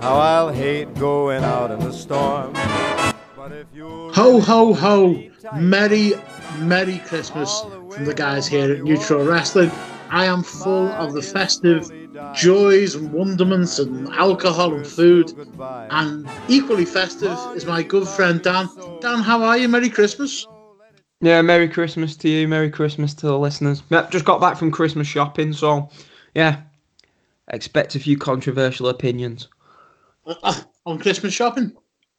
how I'll hate going out in the storm. But if you Ho, ho, ho. Merry, Merry Christmas from the guys here at Neutral Wrestling. I am full of the festive joys and wonderments and alcohol and food. And equally festive is my good friend Dan. Dan, how are you? Merry Christmas. Yeah, Merry Christmas to you. Merry Christmas to the listeners. Yep, just got back from Christmas shopping, so yeah, expect a few controversial opinions. Uh, on Christmas shopping?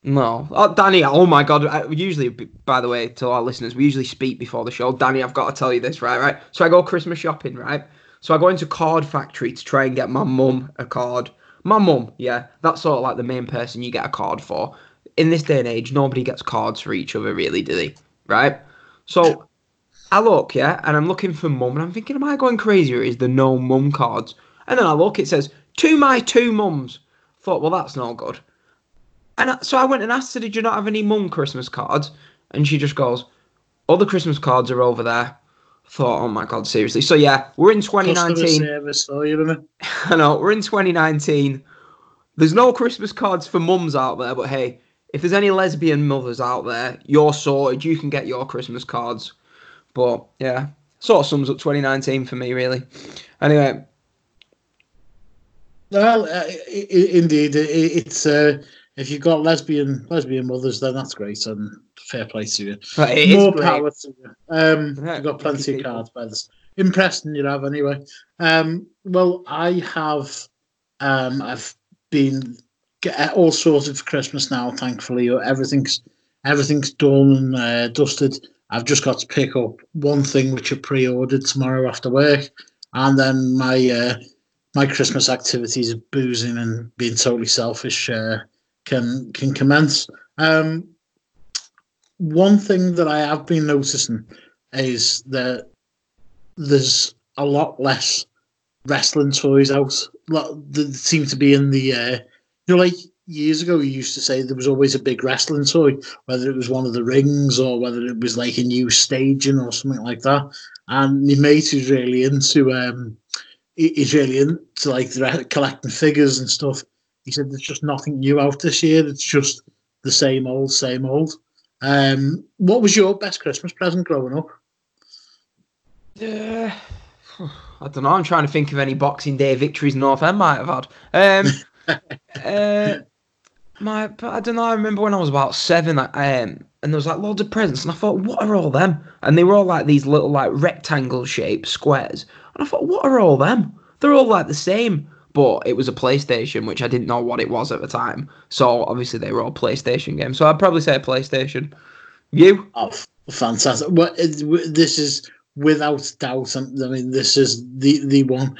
No, oh, Danny. Oh my God. I, usually, by the way, to our listeners, we usually speak before the show. Danny, I've got to tell you this, right? Right. So I go Christmas shopping, right? So I go into Card Factory to try and get my mum a card. My mum, yeah, that's sort of like the main person you get a card for. In this day and age, nobody gets cards for each other, really, do they? Right. So I look, yeah, and I'm looking for mum, and I'm thinking, am I going crazy or is there no mum cards? And then I look, it says, to my two mums. Thought, well, that's not good. And I, so I went and asked her, did you not have any mum Christmas cards? And she just goes, all the Christmas cards are over there. Thought, oh my God, seriously. So yeah, we're in 2019. service you. I know, we're in 2019. There's no Christmas cards for mums out there, but hey, if there's any lesbian mothers out there, you're sorted. You can get your Christmas cards. But yeah, sort of sums up 2019 for me, really. Anyway, Well, uh, indeed, it's uh, if you've got lesbian lesbian mothers, then that's great and fair play to you. but it More power to you. Um, Yeah, you've got plenty of cards by this. Impressed you have anyway. Um, well, I have. Um, I've been get all sorted for Christmas now. Thankfully, everything's everything's done and uh, dusted. I've just got to pick up one thing which I pre-ordered tomorrow after work, and then my uh, my Christmas activities of boozing and being totally selfish uh, can can commence. Um, one thing that I have been noticing is that there's a lot less wrestling toys out. That seem to be in the uh, you know, like years ago, you used to say there was always a big wrestling toy, whether it was one of the rings or whether it was like a new staging or something like that. And my mate who's really into um, he's really into like the collecting figures and stuff. He said there's just nothing new out this year. It's just the same old, same old. Um, what was your best Christmas present growing up? Yeah. I don't know. I'm trying to think of any Boxing Day victories North End might have had. Um, uh, my, but I don't know. I remember when I was about seven, like, um, and there was like loads of presents, and I thought, what are all them? And they were all like these little like rectangle shaped squares, and I thought, what are all them? They're all like the same, but it was a PlayStation, which I didn't know what it was at the time. So obviously they were all PlayStation games. So I'd probably say PlayStation. You? Oh, fantastic! Well, it, this is without doubt. um, I mean, this is the the one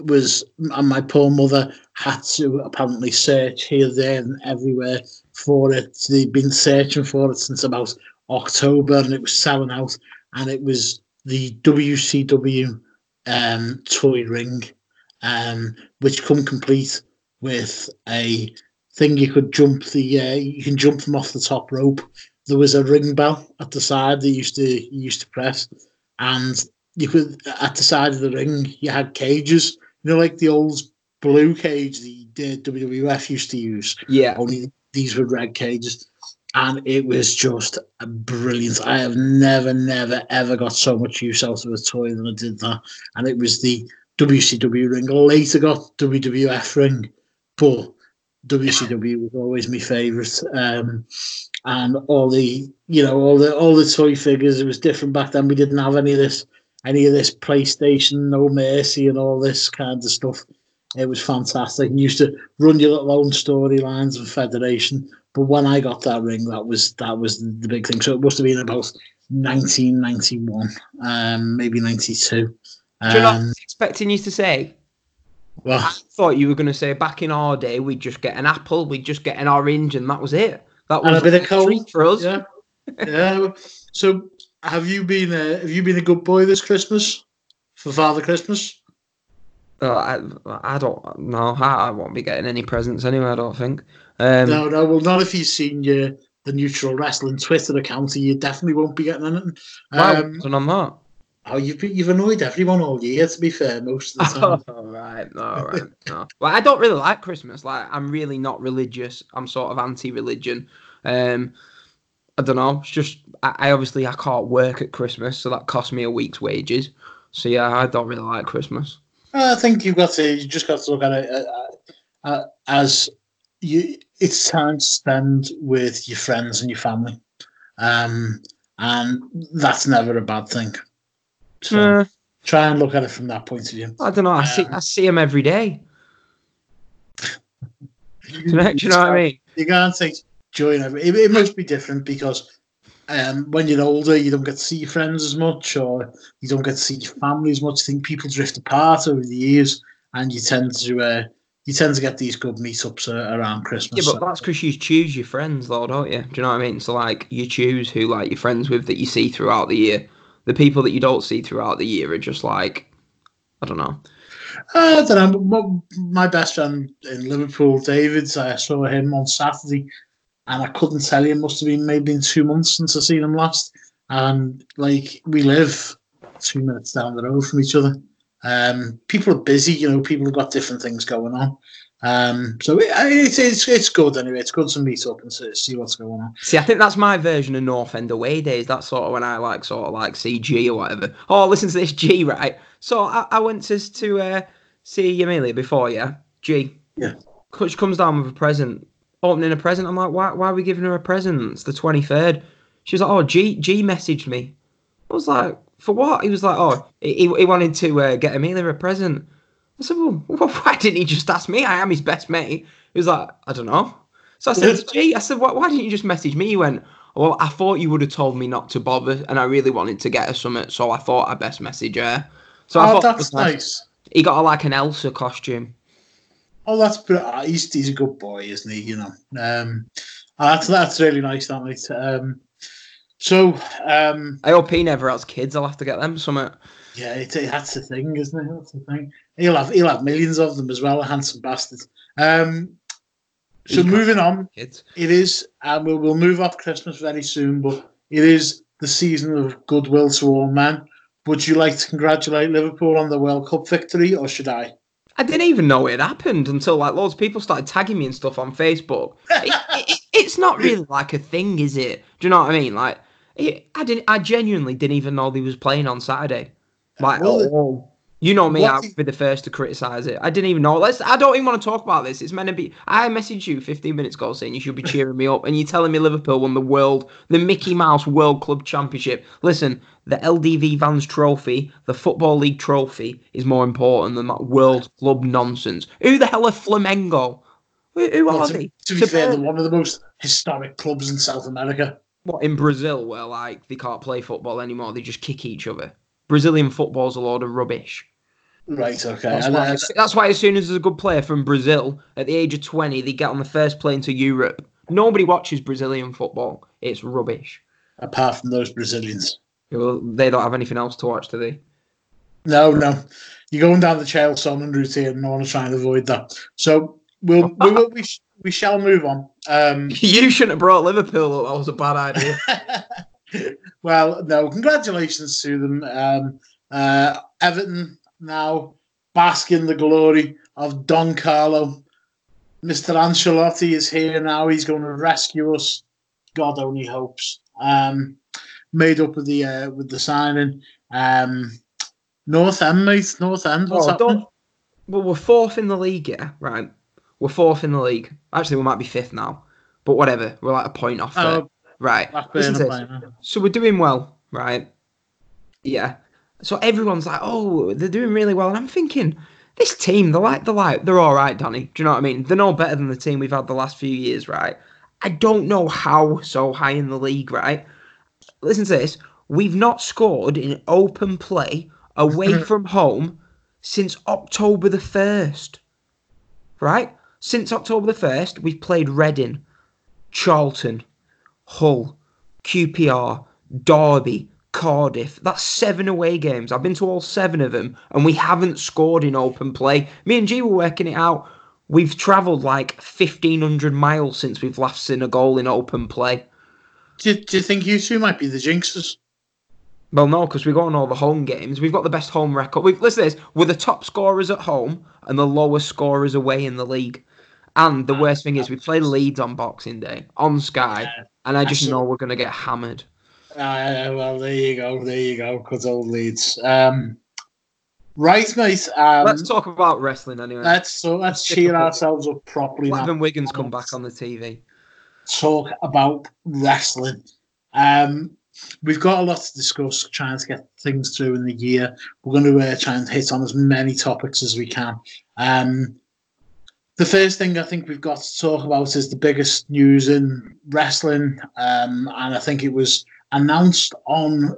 was, and my poor mother had to apparently search here, there, and everywhere for it. They'd been searching for it since about October, and it was selling out. And it was the WCW um, toy ring, um, which come complete with a thing you could jump the uh, you can jump them off the top rope there was a ring bell at the side that you used to you used to press, and you could at the side of the ring you had cages, you know, like the old blue cage the, the WWF used to use. Yeah. Only these were red cages, and it was just brilliant. I have never, never, ever got so much use out of a toy than I did that, and it was the WCW ring. I later got WWF ring, but WCW was always my favourite. Um, and all the you know all the all the toy figures. It was different back then. We didn't have any of this any of this PlayStation, No Mercy, and all this kind of stuff. It was fantastic. You used to run your little own storylines and Federation. But when I got that ring, that was that was the big thing. So it must have been about 1991, um, maybe 92. Do you know I Um, was expecting you to say? Well, I thought you were going to say back in our day we'd just get an apple, we'd just get an orange, and that was it. That was and a bit of treat cold for us. Yeah, yeah. So, have you been a have you been a good boy this Christmas for Father Christmas? Uh, I, I don't know. I, I won't be getting any presents anyway. I don't think. Um, no, no. Well, not if you've seen your the neutral wrestling Twitter account. You definitely won't be getting anything. why Um, wasn't on that? oh, you've you've annoyed everyone all year. To be fair, most of the time. all right, all right. No. Well, I don't really like Christmas. Like, I'm really not religious. I'm sort of anti-religion. Um, I don't know. It's just I, I obviously I can't work at Christmas, so that costs me a week's wages. So yeah, I don't really like Christmas. I think you've got to you just got to look at it uh, uh, as you. It's time to spend with your friends and your family, um, and that's never a bad thing. So Uh, try and look at it from that point of view. I don't know. I see Um, I see them every day. Do you know, do you know what I mean? You can't take joy in every. It, it must be different because um, when you're older, you don't get to see your friends as much, or you don't get to see your family as much. I think people drift apart over the years, and you tend to uh, you tend to get these good meetups uh, around Christmas. Yeah, but that's because you choose your friends, though, don't you? Do you know what I mean? So like, you choose who like you're friends with that you see throughout the year. The people that you don't see throughout the year are just like, I don't know. Uh, I don't know. My my best friend in Liverpool, David, I saw him on Saturday, and I couldn't tell you. It must have been maybe in two months since I seen him last. And like we live two minutes down the road from each other. Um, people are busy, you know. People have got different things going on. Um, so it, it's it's it's good anyway. It's good to meet up and see what's going on. See, I think that's my version of North End away days. That's sort of when I like sort of like see G or whatever. Oh, listen to this G, right? So I, I went to to uh, see Amelia before, yeah. G. Yeah. She comes down with a present, opening a present. I'm like, why? Why are we giving her a present? It's the twenty third. She was like, oh, G G messaged me. I was like, for what? He was like, oh, he, he wanted to uh, get Amelia a present. I said, well, why didn't he just ask me? I am his best mate. He was like, I don't know. So I said, gee, I said, why, why didn't you just message me? He went, well, I thought you would have told me not to bother, and I really wanted to get her something, so I thought I'd best message her. So I oh, thought that's nice. He got her like an Elsa costume. Oh, that's he's he's a good boy, isn't he? You know, um, uh, that's that's really nice, that mate. Um, so um, I hope he never has kids. I'll have to get them something. yeah, it, it- that's the thing, isn't it? That's the thing. He'll have he'll have millions of them as well, handsome bastard. Um, so He moving on, Kids. it is, and we'll we'll move off Christmas very soon, but it is the season of goodwill to all men. Would you like to congratulate Liverpool on the World Cup victory, or should I? I didn't even know it happened until like loads of people started tagging me and stuff on Facebook. it, it, it's not really like a thing, is it? Do you know what I mean? Like, it, I didn't. I genuinely didn't even know they was playing on Saturday. Uh, like, Well, oh, you know me, I'll be the first to criticize it. I didn't even know. Let's. I don't even want to talk about this. It's meant to be. I messaged you 15 minutes ago saying you should be cheering me up, and you're telling me Liverpool won the world, the Mickey Mouse World Club Championship. Listen, the LDV Vans Trophy, the Football League Trophy, is more important than that World Club nonsense. Who the hell are Flamengo? Who, who Well, are to, they? to be To fair, they're one of the most historic clubs in South America. What in Brazil, where like they can't play football anymore, they just kick each other. Brazilian football's a load of rubbish. Right, okay. That's And, why, that's why as soon as there's a good player from Brazil at the age of 20, they get on the first plane to Europe. Nobody watches Brazilian football. It's rubbish. apart from those Brazilians. Well, They don't have anything else to watch, do they? No, no. You're going down the Chael Sonnen route here, and I want to try and avoid that. So we'll, we will sh- we shall move on. Um, You shouldn't have brought Liverpool up. That was a bad idea. well, no, congratulations to them. Um, uh, Everton now bask in the glory of Don Carlo. Mr. Ancelotti is here now. He's going to rescue us. God only hopes. Um, made up with the uh, with the signing. Um, North End, mate. North End. What's Oh, happening? well, we're fourth in the league, yeah, right? We're fourth in the league. Actually, we might be fifth now, but whatever. We're like a point off there. Oh, right. Listen to this. So we're doing well, right? Yeah. So everyone's like, oh, they're doing really well. And I'm thinking, this team, they're like, they're like, they're all right, Danny. Do you know what I mean? They're no better than the team we've had the last few years, right? I don't know how so high in the league, right? Listen to this. We've not scored in open play away from home since October the 1st. Right? Since October the 1st, we've played Reading, Charlton, Hull, QPR, Derby, Cardiff. That's seven away games. I've been to all seven of them, and we haven't scored in open play. Me and G were working it out. We've travelled like 1,500 miles since we've last seen a goal in open play. Do you, do you think you two might be the jinxers? Well, no, because we've got on all the home games. We've got the best home record. We've, listen to this. We're the top scorers at home and the lowest scorers away in the league. And the worst thing is, we play Leeds on Boxing Day on Sky, and I just know we're going to get hammered. Uh, well, there you go. There you go. because old Leeds. Um, right, mate. Um, Let's talk about wrestling anyway. let's so let's cheer ourselves up properly. Evan Wiggins come back on the TV. talk about wrestling. Um, we've got a lot to discuss, trying to get things through in the year. We're going to uh, try and hit on as many topics as we can. Um, the first thing I think we've got to talk about is the biggest news in wrestling, um, and I think it was announced on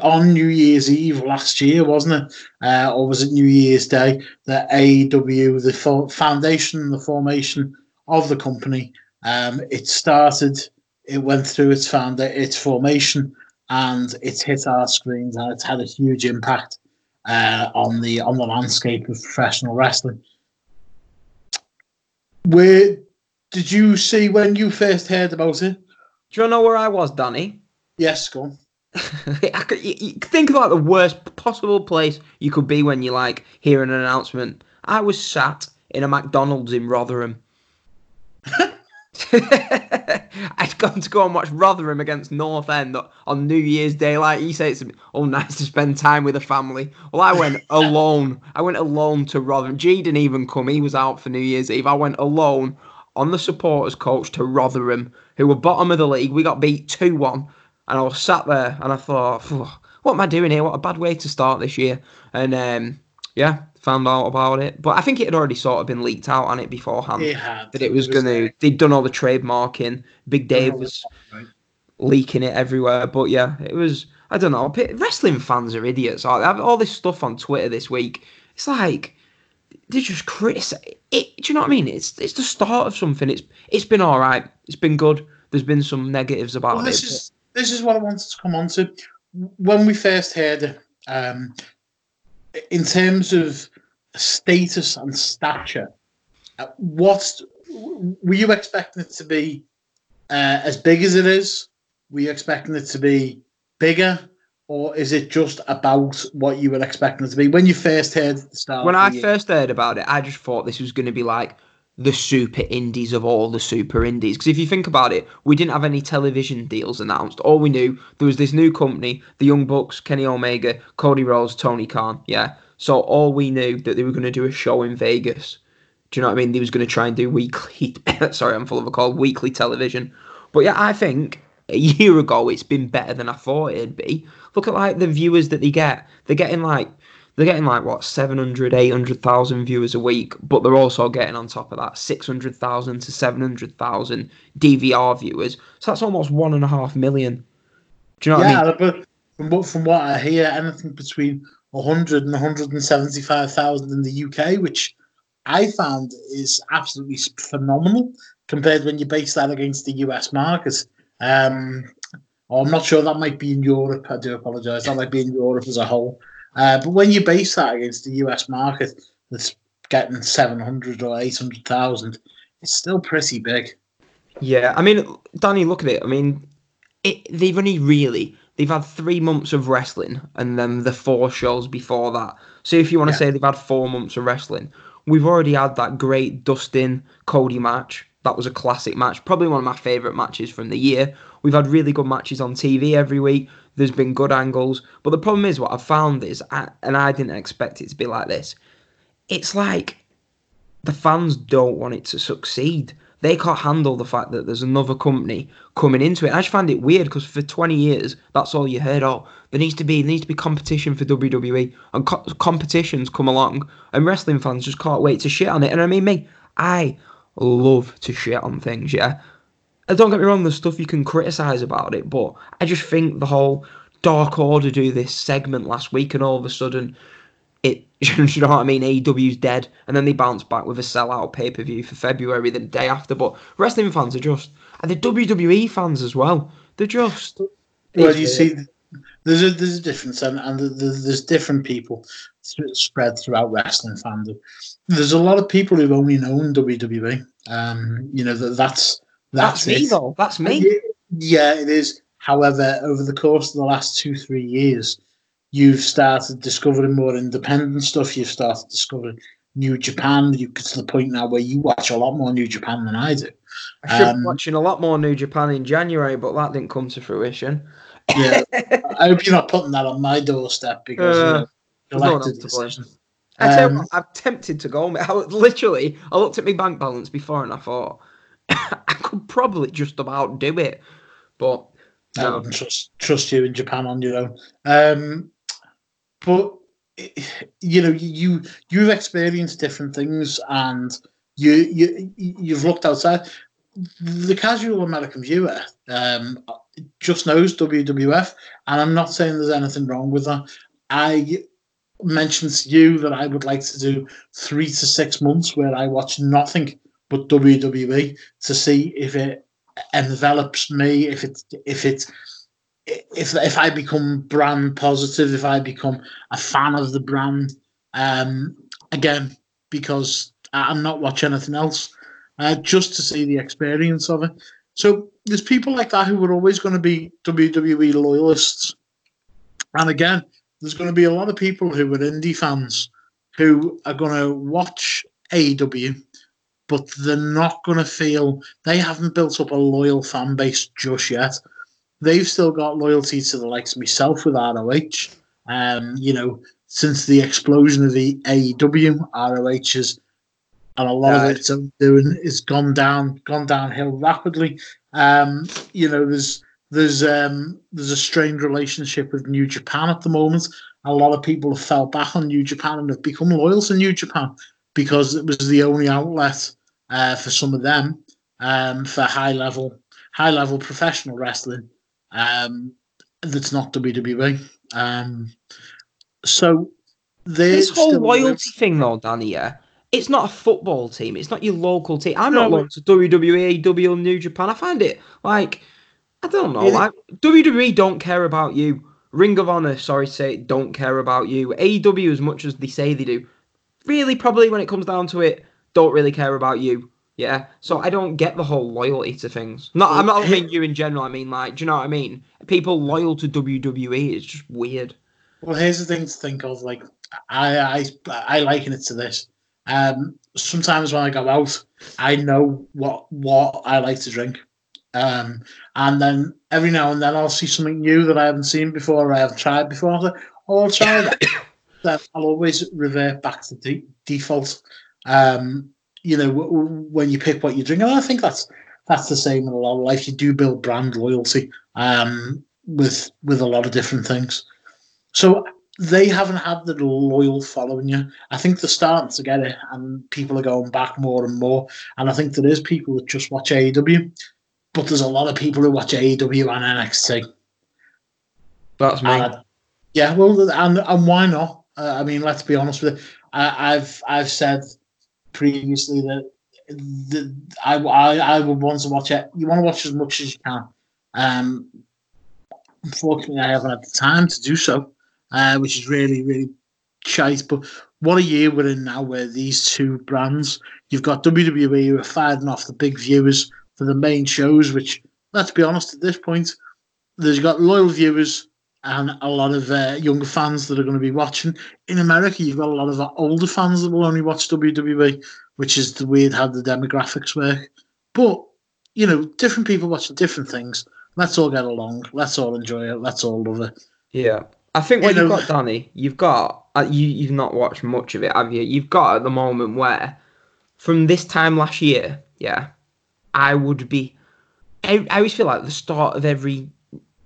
on New Year's Eve last year, wasn't it? Uh, or was it New Year's Day? That AEW, the fo- foundation, the formation of the company, um, it started, it went through its founder, its formation, and it's hit our screens, and it's had a huge impact uh, on the on the landscape of professional wrestling. Where did you see when you first heard about it? Do you know where I was, Danny? Yes, go on. I could, you, you think about the worst possible place you could be when you like hear an announcement. I was sat in a McDonald's in Rotherham. I'd gone to go and watch Rotherham against North End on New Year's Day. Like you say, it's all nice to spend time with a family. Well, I went alone. I went alone to Rotherham. G didn't even come. He was out for New Year's Eve. I went alone on the supporters coach to Rotherham, who were bottom of the league. We got beat two one, and I was sat there and I thought, what am I doing here? What a bad way to start this year. And um, yeah, found out about it. But I think it had already sort of been leaked out on it beforehand It had. that it was going to. They'd done all the trademarking. Big Dave was leaking it everywhere. But yeah, it was. I don't know. Wrestling fans are idiots. I have all this stuff on Twitter this week. It's like they're just criticize it. Do you know what I mean? It's it's the start of something. It's it's been all right. It's been good. There's been some negatives about Well, it. this is this is what I wanted to come on to. When we first heard um, in terms of status and stature, uh, what were you expecting it to be uh, as big as it is? Were you expecting it to be bigger, or is it just about what you were expecting it to be when you first heard the start? when I first heard about it, I just thought this was going to be like the super indies of all the super indies. Because if you think about it, we didn't have any television deals announced. All we knew there was this new company, the Young Bucks, Kenny Omega, Cody Rhodes, Tony Khan. Yeah. So all we knew that they were going to do a show in Vegas. Do you know what I mean? They was going to try and do weekly. sorry, I'm full of a cold. Weekly television. But yeah, I think a year ago it's been better than I thought it'd be. Look at like the viewers that they get. They're getting like they're getting like what 700 800,000 viewers a week but they're also getting on top of that 600,000 to 700,000 DVR viewers so that's almost one and a half million do you know what yeah, I mean but from what, from what I hear, anything between 100 and 175,000 in the UK, which I found is absolutely phenomenal compared when you base that against the US market. Um, oh, I'm not sure that might be in Europe. I do apologise. That might be in Europe as a whole. Uh, but when you base that against the US market, that's getting 700 or 800,000, it's still pretty big. yeah I mean Danny look at it I mean it, they've only really they've had three months of wrestling and then the four shows before that. So if you want to Yeah. say they've had four months of wrestling we've already had that great Dustin Cody match. That was a classic match probably one of my favorite matches from the year. We've had really good matches on TV every week. There's been good angles. But the problem is what I've found is I, and I didn't expect it to be like this it's like the fans don't want it to succeed. They can't handle the fact that there's another company coming into it. I just find it weird because for 20 years, that's all you heard. Oh, there needs to be there needs to be competition for WWE, and co- competitions come along, and wrestling fans just can't wait to shit on it. And I mean, me, I love to shit on things. Yeah, and don't get me wrong, there's stuff you can criticize about it, but I just think the whole Dark Order do this segment last week, and all of a sudden it. you know what I mean? AEW's dead, and then they bounce back with a sellout pay per view for February the day after. But wrestling fans are just, and the WWE fans as well. They're just. Well, you see, there's a there's a difference, and, and there's, different people spread throughout wrestling fandom. There's a lot of people who've only known WWE. Um, you know that that's that's, that's me though. That's me. Yeah, it is. However, over the course of the last two three years, you've started discovering more independent stuff. You've started discovering New Japan. You get to the point now where you watch a lot more New Japan than I do. I should um, be watching a lot more New Japan in January, but that didn't come to fruition. yeah, I hope you're not putting that on my doorstep because uh, you know, elected. I um, what, I'm tempted to go. I literally, I looked at my bank balance before and I thought I could probably just about do it, but no. I wouldn't trust trust you in Japan on your own. Um, but you know, you you've experienced different things, and you you you've looked outside. The casual American viewer um, just knows WWF, and I'm not saying there's anything wrong with that. I mentioned to you that I would like to do three to six months where I watch nothing but WWE to see if it envelops me, if it if it if if I become brand positive, if I become a fan of the brand, um, again because I'm not watching anything else, uh, just to see the experience of it. So there's people like that who are always going to be WWE loyalists, and again, there's going to be a lot of people who are indie fans who are going to watch AEW, but they're not going to feel they haven't built up a loyal fan base just yet. They've still got loyalty to the likes of myself with ROH. Um, you know, since the explosion of the AEW, ROH has and a lot of it's doing is gone down, gone downhill rapidly. Um, you know, there's there's um, there's a strained relationship with New Japan at the moment. A lot of people have fell back on New Japan and have become loyal to New Japan because it was the only outlet uh, for some of them um, for high level high level professional wrestling um, that's not WWE. Um, so this whole loyalty thing, though, Danny, yeah, it's not a football team. It's not your local team. I'm no, not loyal to WWE, AEW, New Japan. I find it like I don't know. Like WWE don't care about you. Ring of Honor, sorry to say, don't care about you. AEW, as much as they say they do, really probably when it comes down to it, don't really care about you. Yeah, so I don't get the whole loyalty to things. Not, I'm not mean you in general. I mean, like, do you know what I mean? People loyal to WWE is just weird. Well, here's the thing to think of. Like, I, I, I liken it to this. Um, sometimes when I go out, I know what what I like to drink. Um, and then every now and then I'll see something new that I haven't seen before or I haven't tried before. I like, oh, I'll try that. then I'll always revert back to de- default. Um, you know, w- w- when you pick what you drink, and I think that's that's the same in a lot of life. You do build brand loyalty um, with with a lot of different things. So they haven't had the loyal following you. I think they're starting to get it, and people are going back more and more. And I think there is people that just watch AEW but there's a lot of people who watch AEW and NXT. That's me. Uh, yeah, well, and and why not? Uh, I mean, let's be honest with it. I, have I've said previously that the, I, I I would want to watch it. You want to watch as much as you can. Um, unfortunately, I haven't had the time to do so, uh, which is really really shite. But what a year we're in now, where these two brands, you've got WWE who are firing off the big viewers for the main shows, which, let's be honest, at this point, there's got loyal viewers and a lot of uh, younger fans that are going to be watching. In America, you've got a lot of older fans that will only watch WWE, which is the weird how the demographics work. But, you know, different people watching different things. Let's all get along. Let's all enjoy it. Let's all love it. Yeah. I think what you have got, Danny, you've got, uh, you, you've not watched much of it, have you? You've got at the moment where, from this time last year, yeah, I would be. I, I always feel like the start of every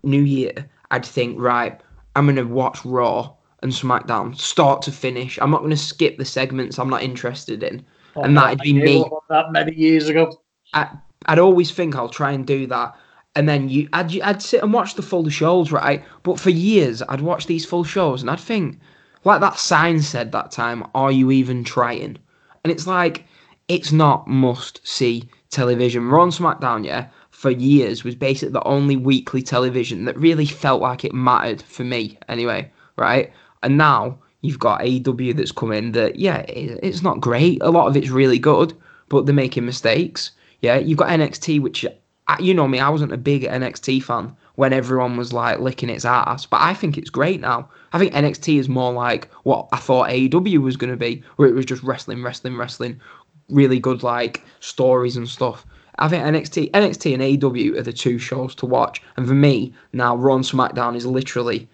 new year, I'd think, right, I'm going to watch Raw and SmackDown, start to finish. I'm not going to skip the segments I'm not interested in. Oh, and that'd be me. That many years ago. I, I'd always think I'll try and do that. And then you, I'd, I'd sit and watch the full shows, right? But for years, I'd watch these full shows and I'd think, like that sign said that time, are you even trying? And it's like, it's not must see television. We're on SmackDown, yeah, for years was basically the only weekly television that really felt like it mattered for me, anyway, right? And now you've got AEW that's come in that, yeah, it's not great. A lot of it's really good, but they're making mistakes. Yeah, you've got NXT, which, uh, you know me, I wasn't a big NXT fan when everyone was like licking its ass. But I think it's great now. I think NXT is more like what I thought AEW was going to be, where it was just wrestling, wrestling, wrestling, really good like stories and stuff. I think NXT, NXT and AEW are the two shows to watch. And for me, now Raw and SmackDown is literally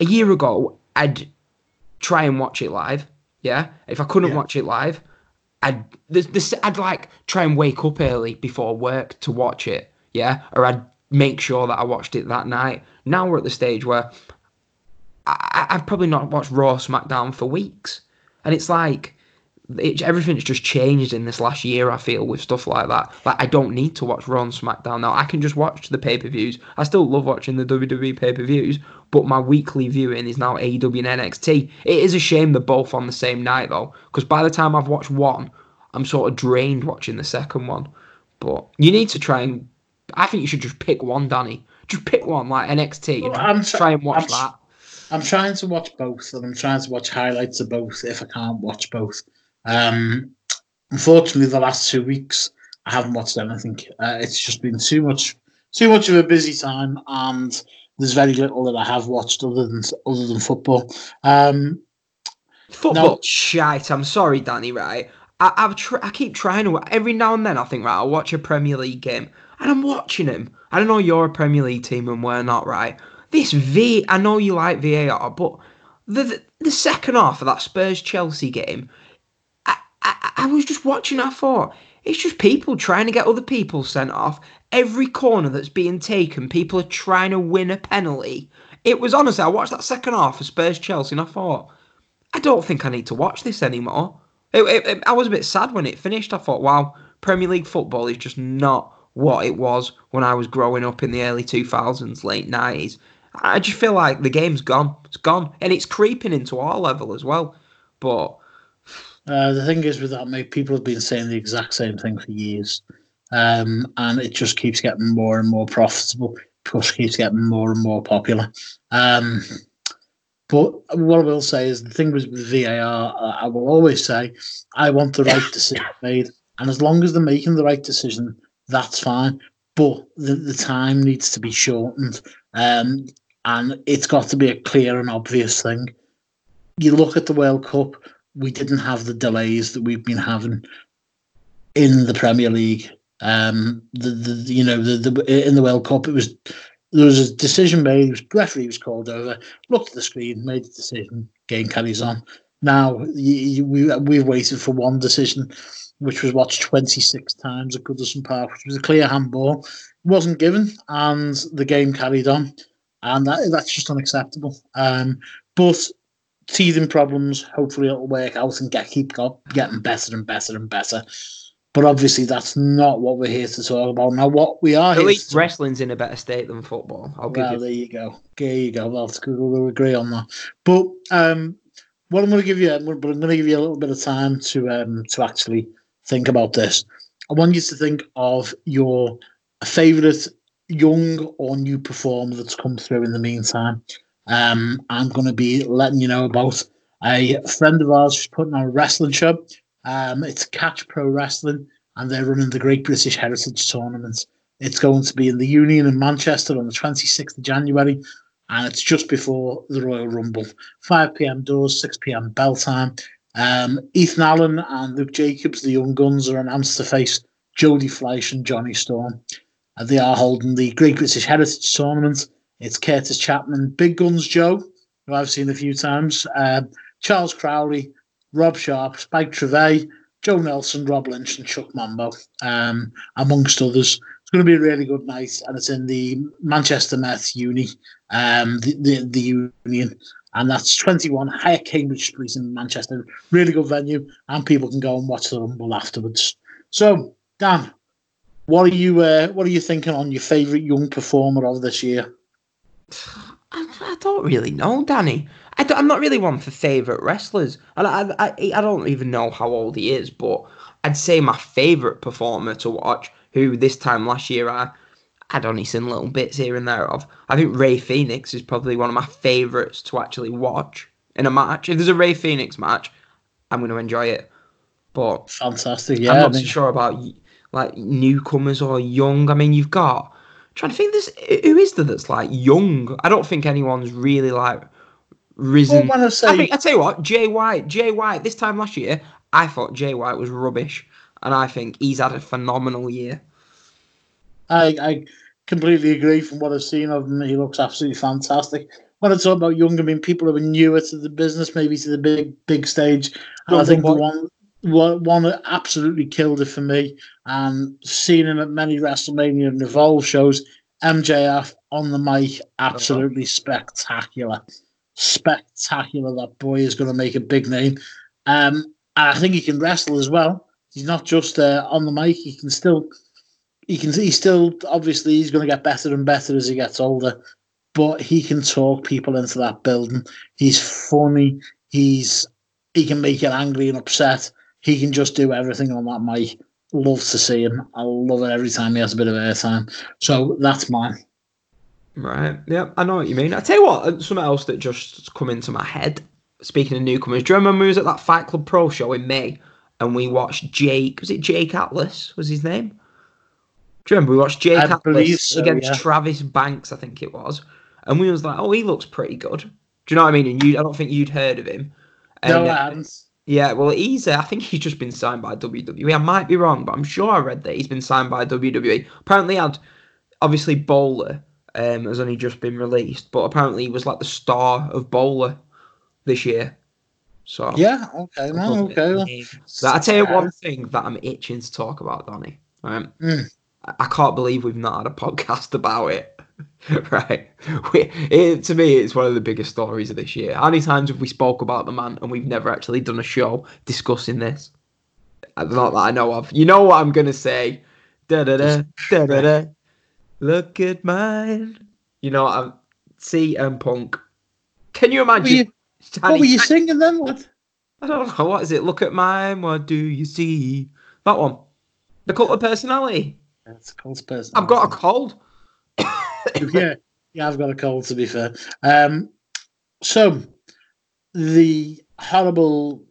a year ago. I'd try and watch it live. Yeah, if I couldn't yeah. watch it live, I'd this, this I'd like try and wake up early before work to watch it. Yeah, or I'd make sure that I watched it that night. Now we're at the stage where I, have probably not watched Raw SmackDown for weeks, and it's like it, everything's just changed in this last year. I feel with stuff like that. Like I don't need to watch Raw and SmackDown now. I can just watch the pay per views. I still love watching the WWE pay per views, but my weekly viewing is now AEW and NXT. It is a shame they're both on the same night though, because by the time I've watched one, I'm sort of drained watching the second one. But you need to try and I think you should just pick one, Danny. Just pick one, like NXT. Well, I'm tra- try and watch I'm, that. I'm trying to watch both, and I'm trying to watch highlights of both if I can't watch both. Um, unfortunately, the last two weeks I haven't watched anything. Uh, it's just been too much, too much of a busy time, and there's very little that I have watched other than other than football. Um, football now, shite. I'm sorry, Danny. Right, I, I've tr- I keep trying to every now and then. I think right, I'll watch a Premier League game and I'm watching him. I don't know you're a Premier League team and we're not, right? This V, I know you like VAR, but the the, the second half of that Spurs Chelsea game, I, was just watching. I thought it's just people trying to get other people sent off. Every corner that's being taken, people are trying to win a penalty. It was honestly, I watched that second half of Spurs Chelsea and I thought, I don't think I need to watch this anymore. It, it, it, I was a bit sad when it finished. I thought, wow, Premier League football is just not what it was when I was growing up in the early 2000s, late 90s. I just feel like the game's gone. It's gone. And it's creeping into our level as well. But. Uh, the thing is with that, mate, people have been saying the exact same thing for years. Um, and it just keeps getting more and more profitable. Plus, keeps getting more and more popular. Um, but what I will say is the thing with VAR, I will always say, I want the right decision made. And as long as they're making the right decision, that's fine. But the, the time needs to be shortened. Um, and it's got to be a clear and obvious thing. You look at the World Cup, we didn't have the delays that we've been having in the Premier League. Um, the, the you know the, the in the World Cup, it was there was a decision made. Was, referee was called over, looked at the screen, made the decision. Game carries on. Now you, you, we we've waited for one decision which was watched 26 times at Goodison Park, which was a clear handball. It wasn't given, and the game carried on. And that, that's just unacceptable. Um, but teething problems, hopefully it'll work out and get keep getting better and better and better. But obviously, that's not what we're here to talk about. Now, what we are at least wrestling's in a better state than football. I'll well, give you. there you go. There you go. Well, we'll agree on that. But um, what I'm going to give you, but I'm going to give you a little bit of time to um, to actually think about this. I want you to think of your favourite young or new performer that's come through in the meantime. Um, I'm going to be letting you know about a friend of ours who's putting on a wrestling show. Um, it's Catch Pro Wrestling, and they're running the Great British Heritage Tournament. It's going to be in the Union in Manchester on the 26th of January, and it's just before the Royal Rumble. 5 p.m. doors, 6 p.m. bell time. Um, Ethan Allen and Luke Jacobs, the young guns, are announced to face Jody Fleisch and Johnny Storm. They are holding the Great British Heritage Tournament. It's Curtis Chapman, Big Guns Joe, who I've seen a few times, uh, Charles Crowley, Rob Sharp, Spike Trivet, Joe Nelson, Rob Lynch, and Chuck Mambo, um, amongst others. It's going to be a really good night, and it's in the Manchester Met Uni, um, the, the, the Union and that's 21 Higher Cambridge Street in Manchester. Really good venue, and people can go and watch the Rumble afterwards. So, Dan, what are you uh, what are you thinking on your favourite young performer of this year? I, I, don't really know, Danny. I am not really one for favourite wrestlers. And I, I, I don't even know how old he is, but I'd say my favourite performer to watch, who this time last year I had only seen little bits here and there of. I think Rey Fenix is probably one of my favourites to actually watch in a match. If there's a Rey Fenix match, I'm going to enjoy it. But fantastic, yeah. I'm not I mean, so sure about like newcomers or young. I mean, you've got trying to think. This who is there that's like young? I don't think anyone's really like risen. Well, I say- I, think, I tell you what, Jay White, Jay White. This time last year, I thought Jay White was rubbish, and I think he's had a phenomenal year. I, I completely agree from what I've seen of him. He looks absolutely fantastic. When I talk about young, I mean people who are newer to the business, maybe to the big big stage. And I think the one, one that absolutely killed it for me, and seeing him at many WrestleMania and Evolve shows, MJF on the mic, absolutely spectacular, spectacular. That boy is going to make a big name, um, and I think he can wrestle as well. He's not just uh, on the mic; he can still he can he still obviously he's going to get better and better as he gets older but he can talk people into that building. He's funny. He's he can make you angry and upset he can just do everything on that mic love to see him i love it every time he has a bit of airtime so that's mine Right. Yeah, I know what you mean. I tell you what, uh, something else that just come into my head. Speaking of newcomers, do you remember we was at that Fight Club Pro show in May and we watched Jake? Was it Jake Atlas? Was his name? Do you remember we watched Jake I Atlas so, against yeah. Travis Banks? I think it was, and we was like, oh, he looks pretty good. Do you know what I mean? And you, I don't think you'd heard of him. And, no I haven't. Yeah, well, he's. Uh, I think he's just been signed by WWE. I might be wrong, but I'm sure I read that he's been signed by WWE. Apparently, had obviously Bowler um, has only just been released, but apparently he was like the star of Bowler this year. So yeah okay man okay well, So I tell you one thing that I'm itching to talk about, Donny. Right, Mm. I- I can't believe we've not had a podcast about it. right, we, it, to me, it's one of the biggest stories of this year. How many times have we spoke about the man and we've never actually done a show discussing this? Uh, Not that I know of. You know what I'm gonna say? Da da da da da da. Look at mine. You know, I'm CM Punk. Can you what were imagine? you, what were you singing then what I don't know. What is it? Look at mine. What do you see? That one. The cult of personality. it's a cult person I've got a cold. yeah, yeah, I've got a cold to be fair. Um, so the horrible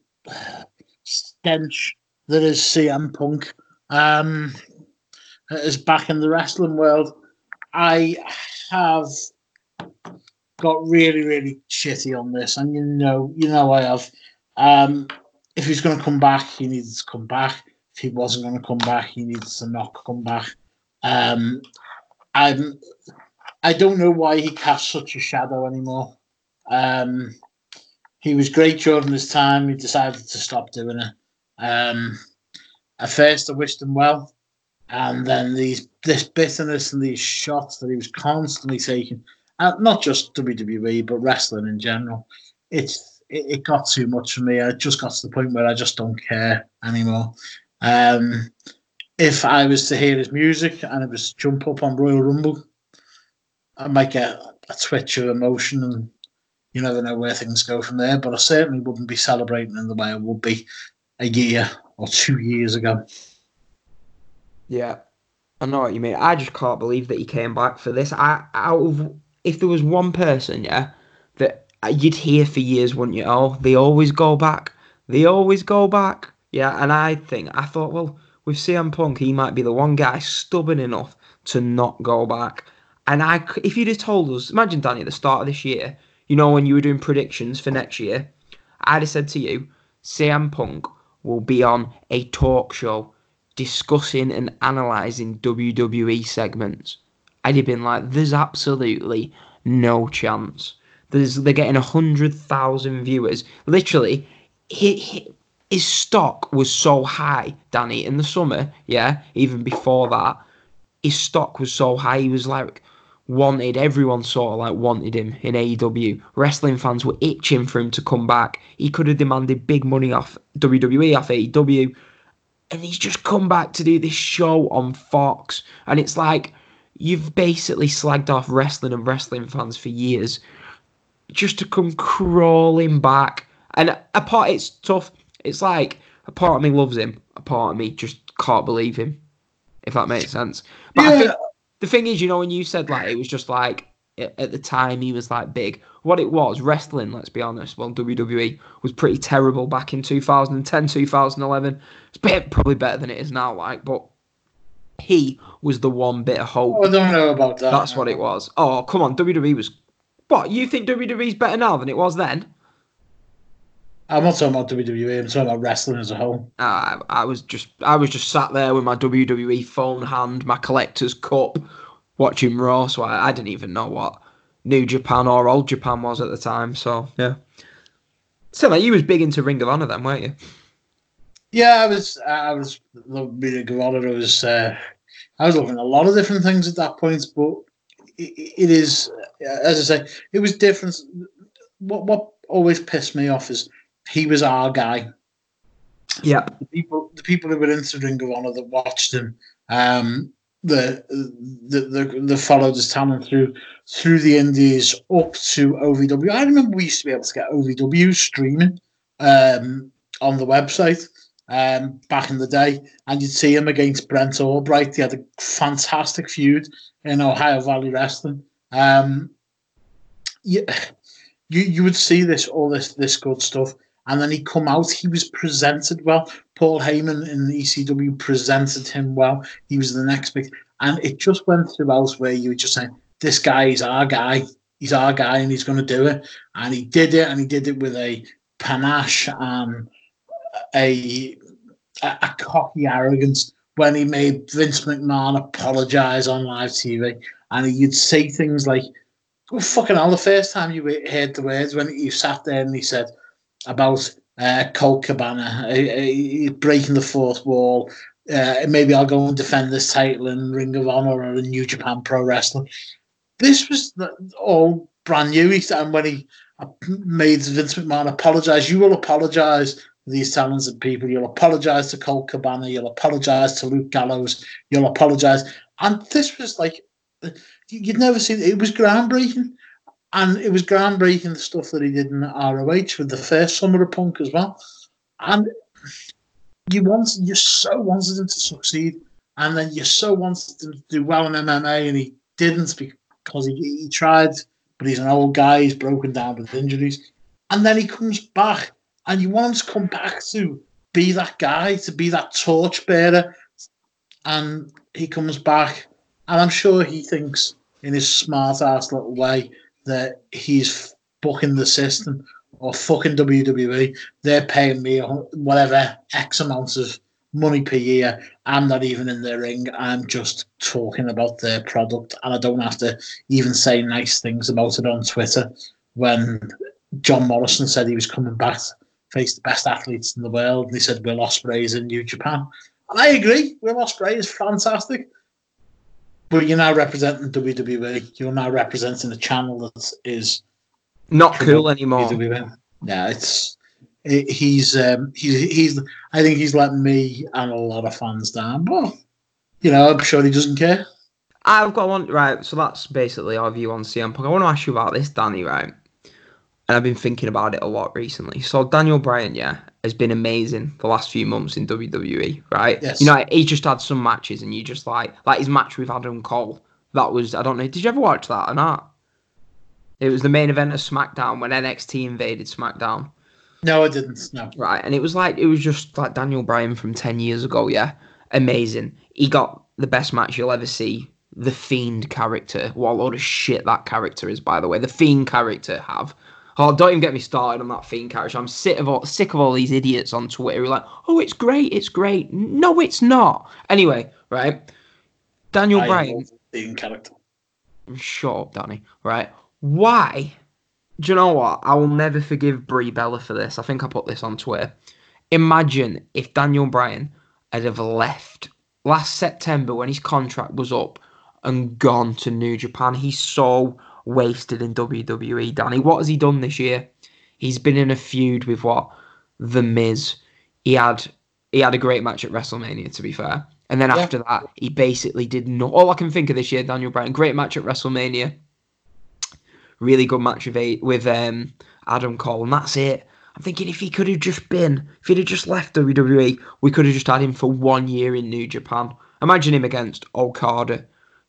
stench that is CM Punk um, is back in the wrestling world. I have got really, really shitty on this, and you know, you know, I have. Um, if he's going to come back, he needs to come back. If he wasn't going to come back, he needs to not come back. Um, I'm I don't know why he casts such a shadow anymore. Um, he was great during his time. He decided to stop doing it. Um, at first, I wished him well, and then these this bitterness and these shots that he was constantly taking, uh, not just WWE but wrestling in general. It's it, it got too much for me. I just got to the point where I just don't care anymore. Um, if I was to hear his music and it was jump up on Royal Rumble, I might get a twitch of emotion and you never know where things go from there. But I certainly wouldn't be celebrating in the way I would be a year or two years ago. Yeah, I know what you mean. I just can't believe that he came back for this. I out of if there was one person, yeah, that you'd hear for years, wouldn't you? Oh, they always go back. They always go back. Yeah, and I think I thought, well, with CM Punk, he might be the one guy stubborn enough to not go back. And I, if you'd have told us, imagine Danny at the start of this year, you know, when you were doing predictions for next year, I'd have said to you, CM Punk will be on a talk show discussing and analysing WWE segments. I'd have been like, there's absolutely no chance. There's they're getting a hundred thousand viewers. Literally, he, he, his stock was so high, Danny, in the summer. Yeah, even before that, his stock was so high. He was like wanted. Everyone sort of like wanted him in AEW. Wrestling fans were itching for him to come back. He could have demanded big money off WWE, off AEW, and he's just come back to do this show on Fox. And it's like you've basically slagged off wrestling and wrestling fans for years. just to come crawling back. And a part, it's tough. It's like a part of me loves him, a part of me just can't believe him. If that makes sense. But I Yeah. think the thing is, you know, when you said like mm. it was just like at the time he was like big. What it was, wrestling, let's be honest, well, WWE was pretty terrible back in 2010, 2011. It's bit, probably better than it is now, like, but he was the one bit of hope. Oh, I don't know about that. That's what it was. Oh, come on, WWE was. What you think WWE's better now than it was then? I'm not talking about WWE. I'm talking about wrestling as a whole. Uh, I was just, I was just sat there with my WWE phone hand, my collector's cup, watching Raw. So I, I didn't even know what New Japan or Old Japan was at the time. So yeah. So like, you was big into Ring of Honor then, weren't you? Yeah, I was. I was looking at Honor. I was. Uh, I was looking at a lot of different things at that point, but it, it is, as I say, it was different. What what always pissed me off is he was our guy. Yeah. The people, the people who were into Ring of Honor that watched him, um, the the the, the followed his talent through through the Indies up to OVW. I remember we used to be able to get OVW streaming um, on the website um, back in the day, and you'd see him against Brent Albright. He had a fantastic feud in Ohio Valley Wrestling. Um, you, you you would see this all this this good stuff, and then he come out. He was presented well. Paul Heyman in the ECW presented him well. He was the next big, and it just went throughout where you were just saying, "This guy is our guy. He's our guy, and he's going to do it." And he did it, and he did it with a panache and a a, a cocky arrogance when he made Vince McMahon apologize on live TV, and he'd say things like, well, "Fucking hell!" The first time you heard the words when you sat there and he said about uh, Colt Cabana uh, uh, breaking the fourth wall. Uh, maybe I'll go and defend this title in Ring of Honor or in New Japan Pro Wrestling. This was all brand new. And when he uh, made Vince McMahon apologize, you will apologize to these talented people. You'll apologize to Colt Cabana. You'll apologize to Luke Gallows. You'll apologize. And this was like you'd never seen. It was groundbreaking. And it was groundbreaking the stuff that he did in ROH with the first Summer of Punk as well. And you wanted, you so wanted him to succeed, and then you so wanted him to do well in MMA, and he didn't because he, he tried, but he's an old guy, he's broken down with injuries. And then he comes back, and you want him to come back to be that guy, to be that torchbearer. And he comes back, and I'm sure he thinks in his smart ass little way that he's fucking the system or fucking WWE. They're paying me whatever X amount of money per year. I'm not even in the ring. I'm just talking about their product, and I don't have to even say nice things about it on Twitter. When John Morrison said he was coming back face the best athletes in the world, and he said Will Ospreay's in New Japan, and I agree. Will Ospreay is fantastic. But you're now representing WWE. You're now representing a channel that is Not cool anymore. WWE. Yeah, it's it, he's um, he's he's. I think he's let me and a lot of fans down. But you know, I'm sure he doesn't care. I've got one right. So that's basically our view on CM Punk. I want to ask you about this, Danny. Right, and I've been thinking about it a lot recently. So Daniel Bryan, yeah, has been amazing the last few months in WWE. Right, Yes. you know, he just had some matches, and you just like like his match with Adam Cole. That was I don't know. Did you ever watch that or not? It was the main event of SmackDown when NXT invaded SmackDown. No, it didn't. No. Right, and it was like it was just like Daniel Bryan from ten years ago. Yeah, amazing. He got the best match you'll ever see. The Fiend character. What a load of shit that character is, by the way. The Fiend character have. Oh, don't even get me started on that Fiend character. I'm sick of all sick of all these idiots on Twitter who are like, oh, it's great, it's great. No, it's not. Anyway, right. Daniel I Bryan. Dean character. Shut up, Danny. Right. Why? Do you know what? I will never forgive Brie Bella for this. I think I put this on Twitter. Imagine if Daniel Bryan had have left last September when his contract was up and gone to New Japan. He's so wasted in WWE, Danny. What has he done this year? He's been in a feud with what? The Miz. He had he had a great match at WrestleMania, to be fair. And then Yeah. after that, he basically did not. All I can think of this year, Daniel Bryan, great match at WrestleMania. really good match with with um, Adam Cole, and that's it. I'm thinking if he could have just been, if he'd have just left WWE, we could have just had him for one year in New Japan. Imagine him against Okada,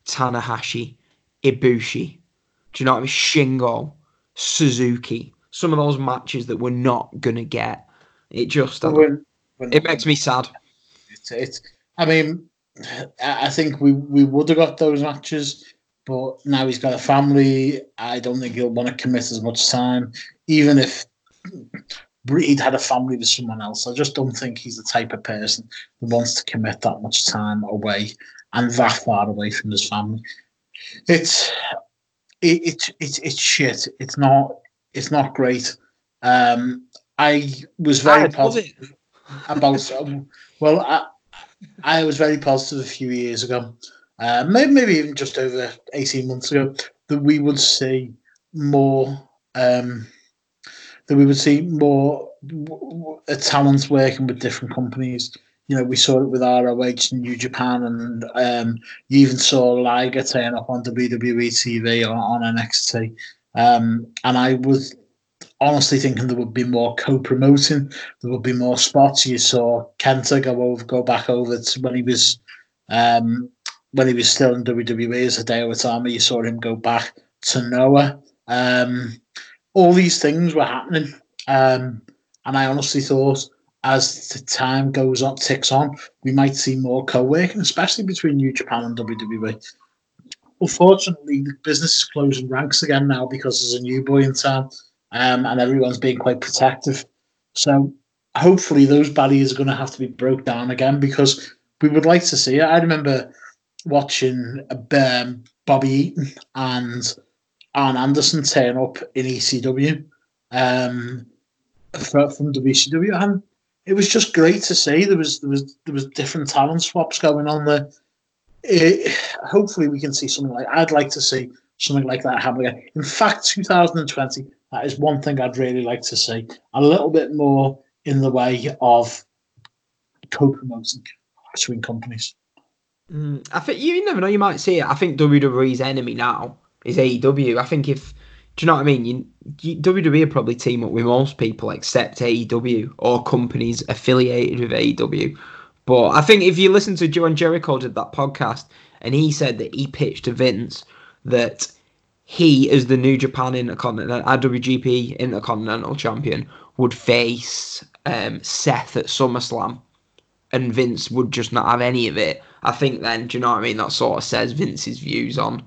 Tanahashi, Ibushi. Do you know what I mean? Shingo, Suzuki. Some of those matches that we're not gonna get. It just When- when- it makes me sad. It's, it's I mean, I I think we, we would have got those matches, but now he's got a family. I don't think he'll want to commit as much time, even if he'd had a family with someone else. I just don't think he's the type of person that wants to commit that much time away and that far away from his family. It's it, it, it's it's shit. It's not it's not great. Um, I was very I positive about um, well I, I was very positive a few years ago uh, maybe, maybe even just over 18 months ago that we would see more um, that we would see more w- w- uh, talent working with different companies you know we saw it with ROH and New Japan and um, you even saw Liger turn up on WWE TV or on NXT um, and I was honestly thinking there would be more co-promoting there would be more spots. You saw Kenta go over, go back over to when he was, um, when he was still in WWE as a Hideo Itami. You saw him go back to Noah. Um, all these things were happening, um, and I honestly thought as the time goes on, ticks on, we might see more co-working, especially between New Japan and WWE. Unfortunately, the business is closing ranks again now because there's a new boy in town, um, and everyone's being quite protective. So hopefully those barriers are going to have to be broke down again because we would like to see it. I remember watching um, Bobby Eaton and Arn Anderson turn up in ECW um, from WCW, and it was just great to see. There was there was there was different talent swaps going on there. It, hopefully, we can see something like I'd like to see something like that happen again. In fact, 2020 that is one thing I'd really like to see. A little bit more in the way of co-promoting between companies. Mm, I think you never know. You might see it. I think WWE's enemy now is AEW. I think if do you know what I mean? You, you, WWE probably team up with most people except AEW or companies affiliated with AEW. But I think if you listen to Joe and Jericho did that podcast, and he said that he pitched to Vince that he, as the New Japan Intercontinental IWGP Intercontinental Champion, would face um, Seth at SummerSlam, and Vince would just not have any of it. I think then, do you know what I mean? That sort of says Vince's views on,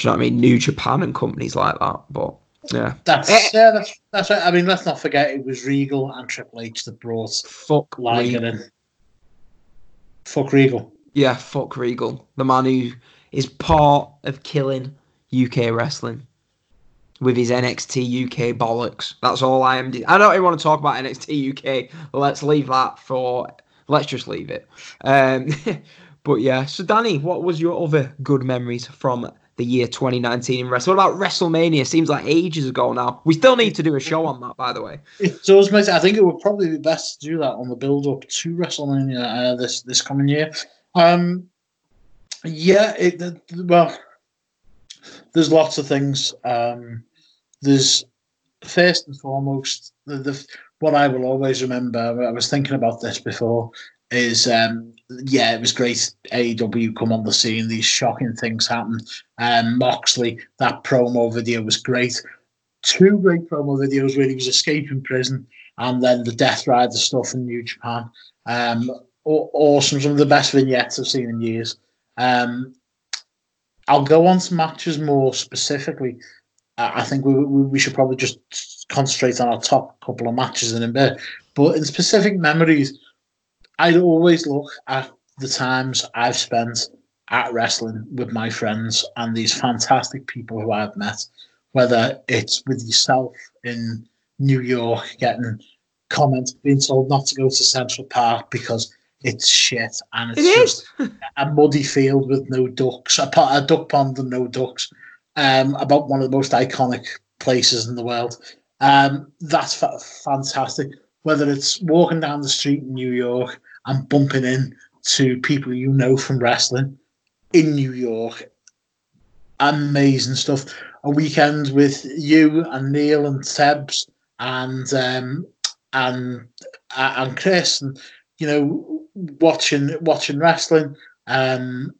do you know what I mean? New Japan and companies like that. But yeah, That's Eh. yeah, that's that's right. I mean, let's not forget it was Regal and Triple H that brought fuck Liger Regal. in. Fuck Regal. Yeah, fuck Regal, the man who is part of killing UK wrestling with his NXT UK bollocks. That's all I am. I don't even want to talk about NXT UK. Let's leave that for. Let's just leave it. Um, but yeah, so Danny, what was your other good memories from the year 2019 in wrestling? What about WrestleMania? Seems like ages ago now. We still need to do a show on that, by the way. Mate. I think it would probably be best to do that on the build up to WrestleMania uh, this this coming year. Um, yeah, it well, there's lots of things. Um, there's first and foremost the, the what I will always remember. I was thinking about this before. Is um, yeah, it was great. AEW come on the scene. These shocking things happen. Um, Moxley, that promo video was great two great promo videos where he was escaping prison and then the Death Rider stuff in New Japan. Um, awesome, some of the best vignettes I've seen in years. Um, I'll go on to matches more specifically. I think we we should probably just concentrate on our top couple of matches in a bit. But in specific memories, I'd always look at the times I've spent at wrestling with my friends and these fantastic people who I've met whether it's with yourself in New York getting comments being told not to go to Central Park because it's shit and it's It just a muddy field with no ducks, a, a duck pond and no ducks, um, about one of the most iconic places in the world. Um, that's fa- fantastic. Whether it's walking down the street in New York and bumping in to people you know from wrestling in New York, amazing stuff. a weekend with you and Neil and Sebs and um, and uh, and Chris and you know watching watching wrestling. Um,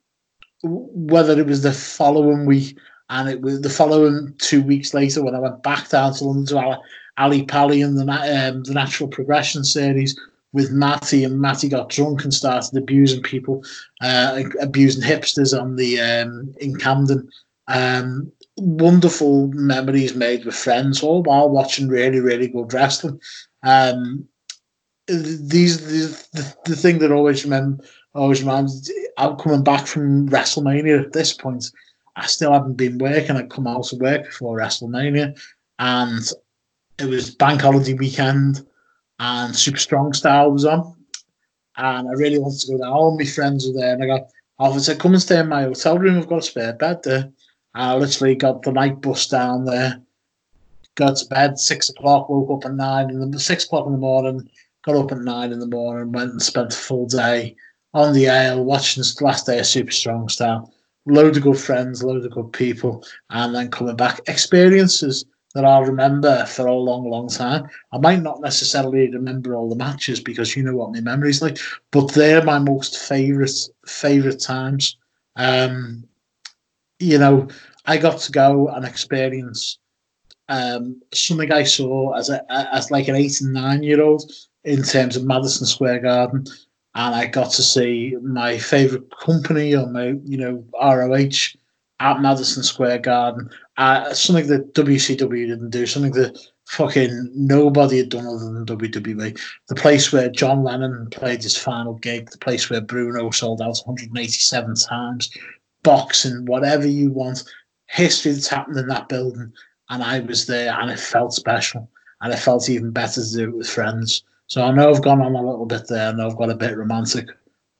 whether it was the following week and it was the following two weeks later when I went back down to London to Ali Pally and the um, the Natural Progression series with Matty, and Matty got drunk and started abusing people, uh, abusing hipsters on the um, in Camden. Um, wonderful memories made with friends, all while watching really, really good wrestling. Um, these, the, the thing that always remember always reminds I'm coming back from WrestleMania at this point. I still haven't been working. I'd come out of work before WrestleMania, and it was bank holiday weekend and Super Strong Style was on. And I really wanted to go down. All my friends were there, and I got offered to come and stay in my hotel room. I've got a spare bed there. And I literally got the night bus down there, got to bed six o'clock, woke up at nine, and six o'clock in the morning, got up at nine in the morning, went and spent a full day on the aisle watching last day of Super Strong Style. Load of good friends, load of good people, and then coming back. Experiences that I'll remember for a long, long time. I might not necessarily remember all the matches because you know what my memory's like, but they're my most favourite favourite times. Um, you know, I got to go and experience um, something I saw as a as like an eight and nine year old in terms of Madison Square Garden, and I got to see my favourite company or my you know ROH at Madison Square Garden uh, something that WCW didn't do, something that fucking nobody had done other than WWE. The place where John Lennon played his final gig, the place where Bruno sold out 187 times, boxing, whatever you want, history that's happened in that building. And I was there and it felt special. And it felt even better to do it with friends. So I know I've gone on a little bit there. I know I've got a bit romantic,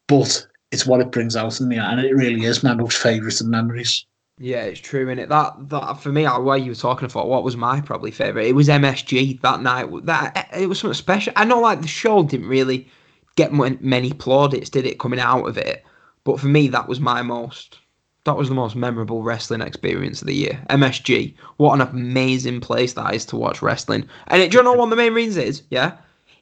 but it's what it brings out in me. And it really is my most favourite of memories. Yeah, it's true, and it that that for me, uh, while you were talking, I thought, what was my probably favorite? It was MSG that night. That eh, it was something special. I know, like the show didn't really get many plaudits, did it? Coming out of it, but for me, that was my most. That was the most memorable wrestling experience of the year. MSG, what an amazing place that is to watch wrestling. And it, do you know what the main reason is? Yeah,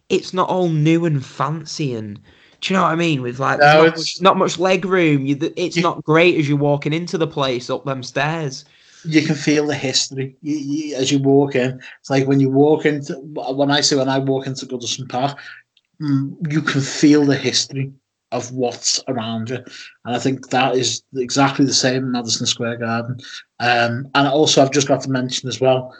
it's not all new and fancy and do you know what I mean? With like, no, not, much, not, much, leg room. You, it's you, not great as you're walking into the place up them stairs. You can feel the history you, you, as you walk in. It's like when you walk into when I say when I walk into Goodison Park, mm, you can feel the history of what's around you, and I think that is exactly the same in Madison Square Garden. Um, and also, I've just got to mention as well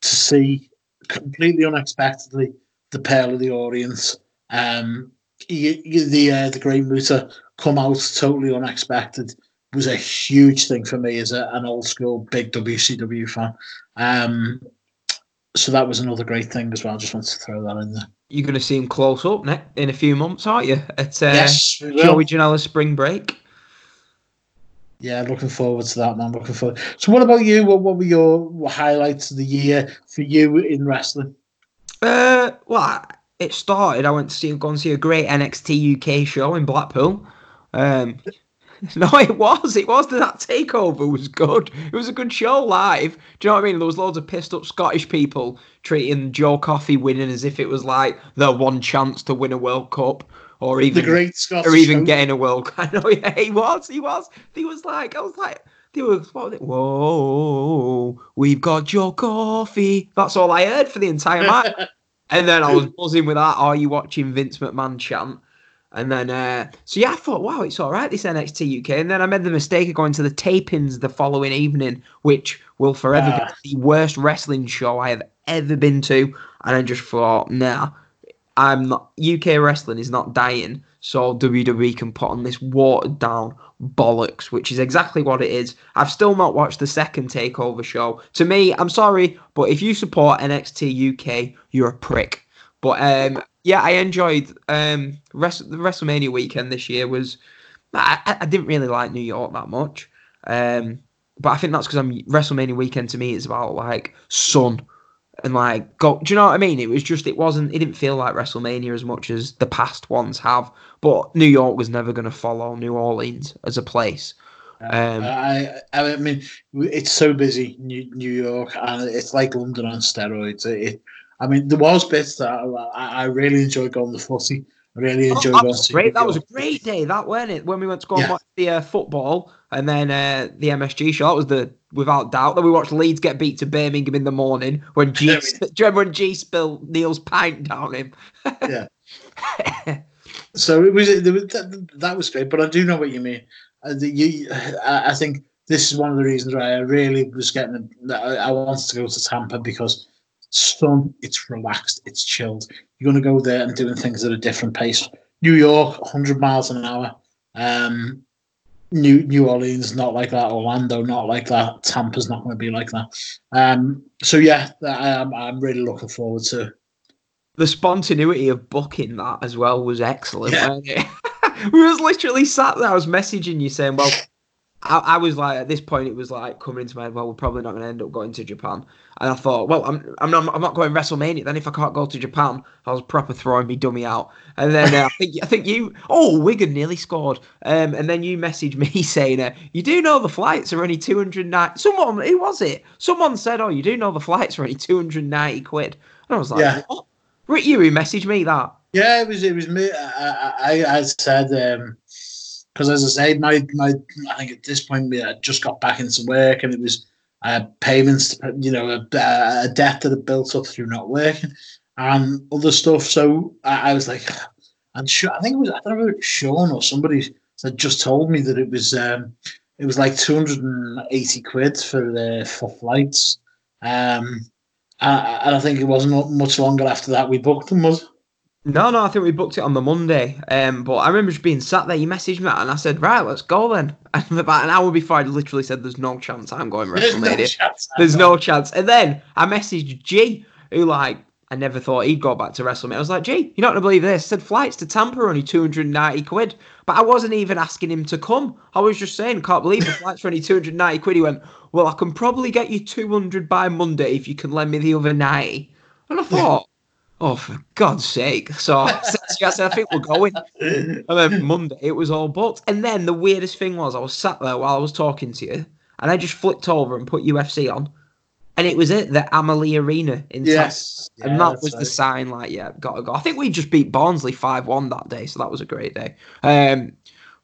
to see completely unexpectedly the Pearl of the Orient. Um, you, you, the uh, the Great Muta come out totally unexpected was a huge thing for me as a, an old school big WCW fan. Um, so that was another great thing as well. I just wanted to throw that in there. You're going to see him close up ne- in a few months, aren't you? At uh, yes, Joey Janela's spring break. Yeah, looking forward to that, man. Looking forward. So, what about you? What, what were your highlights of the year for you in wrestling? Uh, well, it started, I went to see go and see a great NXT UK show in Blackpool. Um, no, it was. It was. That takeover was good. It was a good show live. Do you know what I mean? There was loads of pissed up Scottish people treating Joe Coffey winning as if it was like their one chance to win a World Cup or even the great Scottish or even show. getting a World Cup. I know. Yeah, he was. He was. He was like. I was like. They were, what they, whoa, we've got Joe Coffey. That's all I heard for the entire match. And then I was buzzing with that. Are you watching Vince McMahon chant? And then, uh, so yeah, I thought, wow, it's all right, this NXT UK. And then I made the mistake of going to the tapings the following evening, which will forever uh. be the worst wrestling show I have ever been to. And I just thought, nah, I'm not, UK wrestling is not dying. So WWE can put on this watered down bollocks, which is exactly what it is. I've still not watched the second Takeover show. To me, I'm sorry, but if you support NXT UK, you're a prick. But um, yeah, I enjoyed um, rest- the WrestleMania weekend this year. Was I, I didn't really like New York that much, um, but I think that's because I'm WrestleMania weekend to me is about like sun and like go. Do you know what I mean? It was just it wasn't. It didn't feel like WrestleMania as much as the past ones have. But New York was never going to follow New Orleans as a place. Um, I, I mean, it's so busy, New, New York, and it's like London on steroids. It, I mean, there was bits that I, I really enjoyed going to footy. I really Oh, enjoyed that was great. That was a great day. That wasn't it when we went to go and watch the uh, football and then uh, the MSG show. That was the without doubt. that we watched Leeds get beat to Birmingham in the morning when G. Yeah, do you remember when G spilled Neil's pint down him? Yeah. So it was, it was that, that was great, but I do know what you mean. Uh, the, you, I, I think this is one of the reasons why I really was getting. I, I wanted to go to Tampa because sun, it's relaxed, it's chilled. You're going to go there and doing things at a different pace. New York, 100 miles an hour. Um, New New Orleans, not like that. Orlando, not like that. Tampa's not going to be like that. Um, so yeah, I, I'm I'm really looking forward to. the spontaneity of booking that as well was excellent. Yeah. we was literally sat there. I was messaging you saying, "Well, I, I was like at this point, it was like coming into my head. Well, we're probably not going to end up going to Japan." And I thought, "Well, I'm I'm not, I'm not going to WrestleMania. Then if I can't go to Japan, I was proper throwing me dummy out." And then uh, I think I think you, oh, Wigan nearly scored. Um, and then you messaged me saying, uh, "You do know the flights are only 290." Someone, who was it? Someone said, "Oh, you do know the flights are only 290 quid." And I was like, Yeah. "What?" Rick, you who messaged me that. Yeah, it was it was me. I I, I said because as I said, my my I think at this point we had just got back into work and it was uh, payments, you know, a, a debt that had built up through not working and other stuff. So I, I was like, and sure, I think it was I don't know Sean or somebody had just told me that it was um it was like two hundred and eighty quid for the for flights. Um, and and I think it wasn't much longer after that we booked them. Was it? No, no, I think we booked it on the Monday. Um, but I remember just being sat there. You messaged me and I said, "Right, let's go then." And about an hour before, I literally said, "There's no chance I'm going There's no chance. There's no chance." And then I messaged G, who like I never thought he'd go back to WrestleMania. I was like, "G, you're not gonna believe this." I said flights to Tampa are only 290 quid, but I wasn't even asking him to come. I was just saying, "Can't believe the flights are only 290 quid." He went, "Well, I can probably get you 200 by Monday if you can lend me the other 90." And I thought. Oh, for God's sake. So I said, I think we're going. And then Monday, it was all booked. And then the weirdest thing was, I was sat there while I was talking to you, and I just flipped over and put UFC on. And it was it, the Amalie Arena in. Yes, And yeah, that that's was the sign, like, yeah, gotta go. I think we just beat Barnsley 5 1 that day, so that was a great day. Um,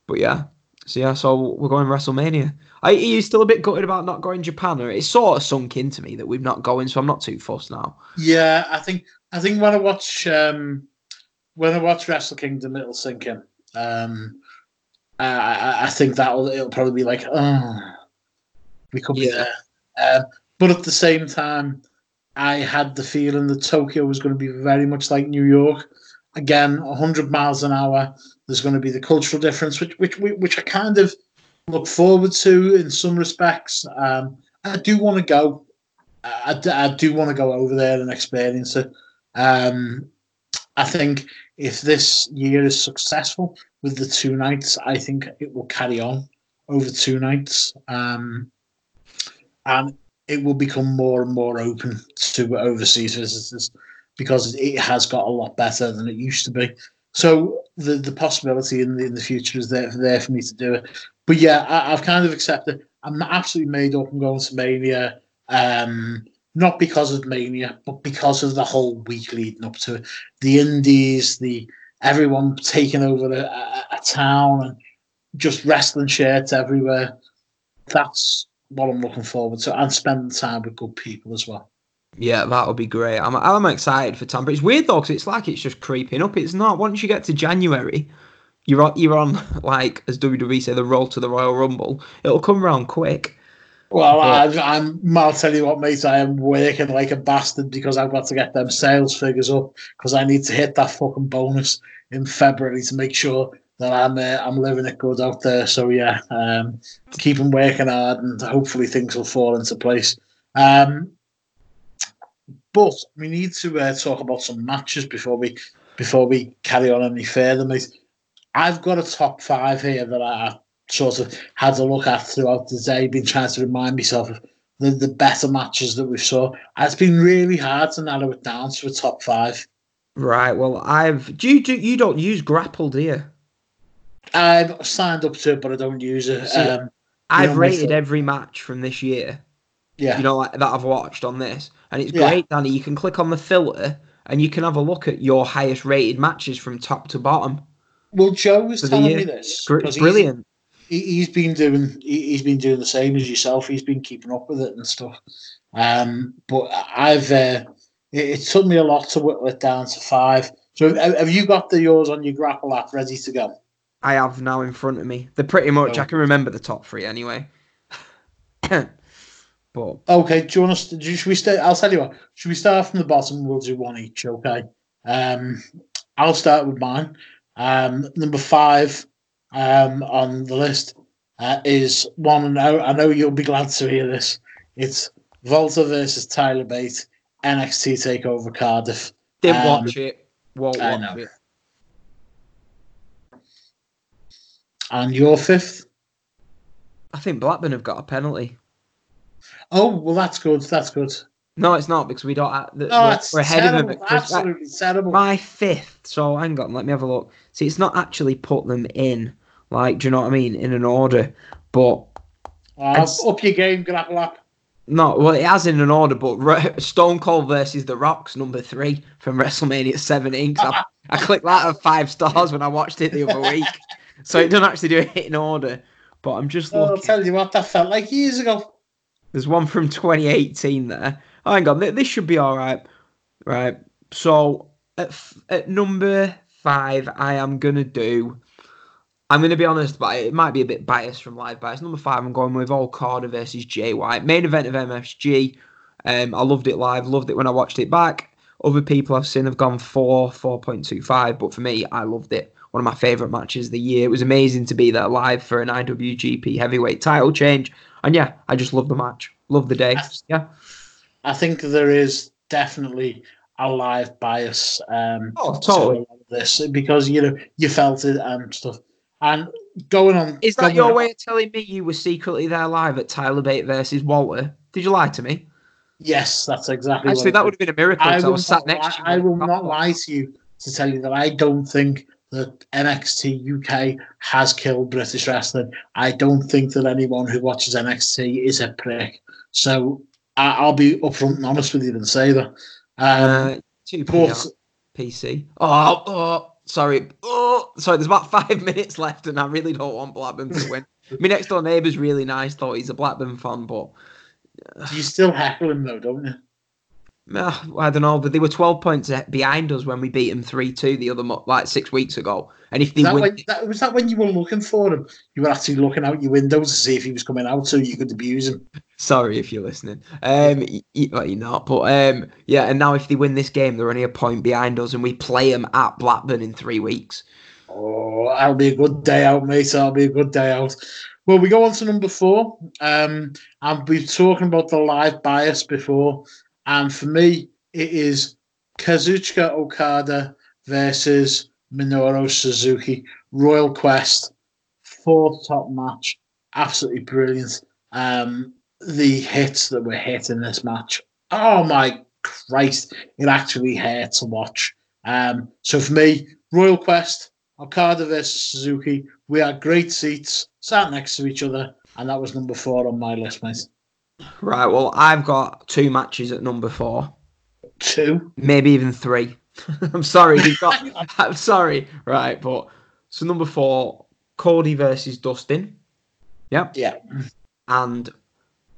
But yeah, so yeah, so we're going WrestleMania. Are you still a bit gutted about not going Japan? Or it's sort of sunk into me that we've not going, so I'm not too fussed now. Yeah, I think I think when I watch um, when I watch Wrestle Kingdom, it'll sink in. Um, I, I, think that'll it'll probably be like, oh, we could be Yeah. there. Um, but at the same time, I had the feeling that Tokyo was going to be very much like New York. Again, 100 miles an hour. There's going to be the cultural difference, which which which I kind of look forward to in some respects. Um, I do want to go. I, I do want to go over there and experience it. Um, I think if this year is successful with the two nights, I think it will carry on over two nights. Um, and it will become more and more open to overseas visitors because it has got a lot better than it used to be. So the, the possibility in the, in the future is there, there for me to do it. But yeah, I, I've kind of accepted. I'm absolutely made up. I'm going to Mania. Um, not because of Mania, but because of the whole week leading up to it. The Indies, the everyone taking over a, a, town and just wrestling shirts everywhere. That's what I'm looking forward to, and spending time with good people as well. Yeah, that'll be great. I'm I'm excited for Tampa. It's weird though, because it's like it's just creeping up. It's not. Once you get to January, you're on, you're on like as WWE say, the roll to the Royal Rumble. It'll come around quick. Well, But- I, I'm. I'll tell you what, mate. I am working like a bastard because I've got to get them sales figures up because I need to hit that fucking bonus in February to make sure that I'm uh, I'm living it good out there. So yeah, um, them working hard and hopefully things will fall into place. Um, but we need to uh, talk about some matches before we before we carry on any further, mate. I've got a top five here that I sort of had a look at throughout the day, been trying to remind myself of the, the better matches that we saw. It's been really hard to narrow it down to a top five. Right. Well, I've. Do you do you don't use Grapple, do you? I've signed up to it, but I don't use it. See, Um, I've rated every match from this year. Yeah. You know, like that I've watched on this, and it's Yeah. great, Danny. You can click on the filter and you can have a look at your highest rated matches from top to bottom. well, Joe was telling me this. He's- brilliant. He, he's been doing he, he's been doing the same as yourself. He's been keeping up with it and stuff. Um, but I've uh, it, it took me a lot to whittle it down to five. So have, you got the yours on your grapple app ready to go? I have now in front of me. They're pretty much. Oh. I can remember the top three anyway. but Okay, do you want us to do, should we stay I'll tell you what, should we start from the bottom? We'll do one each, okay? Um I'll start with mine. Um number five um on the list uh, is one I know I know you'll be glad to hear this. It's Walter versus Tyler Bate, NXT Takeover Cardiff. didn't Um, watch it. Won't I watch know. it. And your fifth? I think Blackburn have got a penalty. Oh, well, that's good. That's good. No, it's not because we don't. Uh, the, Oh, we're, that's we're ahead terrible. of them. at Chris- Absolutely terrible. My fifth. So hang on, let me have a look. See, it's not actually put them in. Like, do you know what I mean? In an order, but Uh, up your game, grapple up. no. Well, it has in an order, but Stone Cold versus The Rock's number three from WrestleMania 17. 'cause I, I clicked that at five stars when I watched it the other week, so it doesn't actually do it in order. But I'm just Oh, I'll tell you what, that felt like years ago. There's one from 2018 there. Hang on, this should be all right. Right. So at, f- at number five, I am gonna do. I'm gonna be honest, but it might be a bit biased from live bias. Number five, I'm going with Okada versus Jay White, main event of MSG. Um, I loved it live, loved it when I watched it back. Other people I've seen have gone four, four point two five, but for me, I loved it. One of my favourite matches of the year. It was amazing to be there live for an IWGP heavyweight title change. And yeah, I just love the match. Love the day. Yeah. I think there is definitely a live bias. Um, Oh, totally. a lot of this because you know you felt it and stuff. And going on, Is that your on- way of telling me you were secretly there live at Tyler Bate versus Walter? Did you lie to me? Yes, that's exactly. Actually, what that would have been a miracle I I, will, was sat not, next lie, to you. I will not lie to you to tell you that I don't think that NXT UK has killed British wrestling. I don't think that anyone who watches NXT is a prick. So I, I'll be upfront and honest with you and say that. Um, Uh, two but PC. Oh, oh, sorry. Oh, sorry. There's about five minutes left, and I really don't want Blackburn to win. My next door neighbour's really nice, though. He's a Blackburn fan, but you still heckle him though, don't you? I don't know. But they were 12 points behind us when we beat them 3 2 the other like six weeks ago. And if they Was that, win, when, that, was that when you were looking for him? You were actually looking out your window to see if he was coming out so you could abuse him. Sorry if you're listening. Um, y- y- well, you're not, but um, yeah. And now if they win this game, they're only a point behind us, and we play them at Blackburn in three weeks. Oh, that'll be a good day out, mate. That'll be a good day out. Well, we go on to number four. Um, and we've talking about the live bias before. And for me, it is Kazuchika Okada versus Minoru Suzuki. Royal Quest, fourth top match. Absolutely brilliant. Um, the hits that were hit in this match. Oh my Christ, it actually hurt to watch. Um, so for me, Royal Quest, Okada versus Suzuki. We had great seats, sat next to each other, and that was number four on my list, mate. Right. Well, I've got two matches at number four, Two. maybe even three. I'm sorry. You've got. I'm sorry. Right, but so number four, Cody versus Dustin. Yep. Yeah. and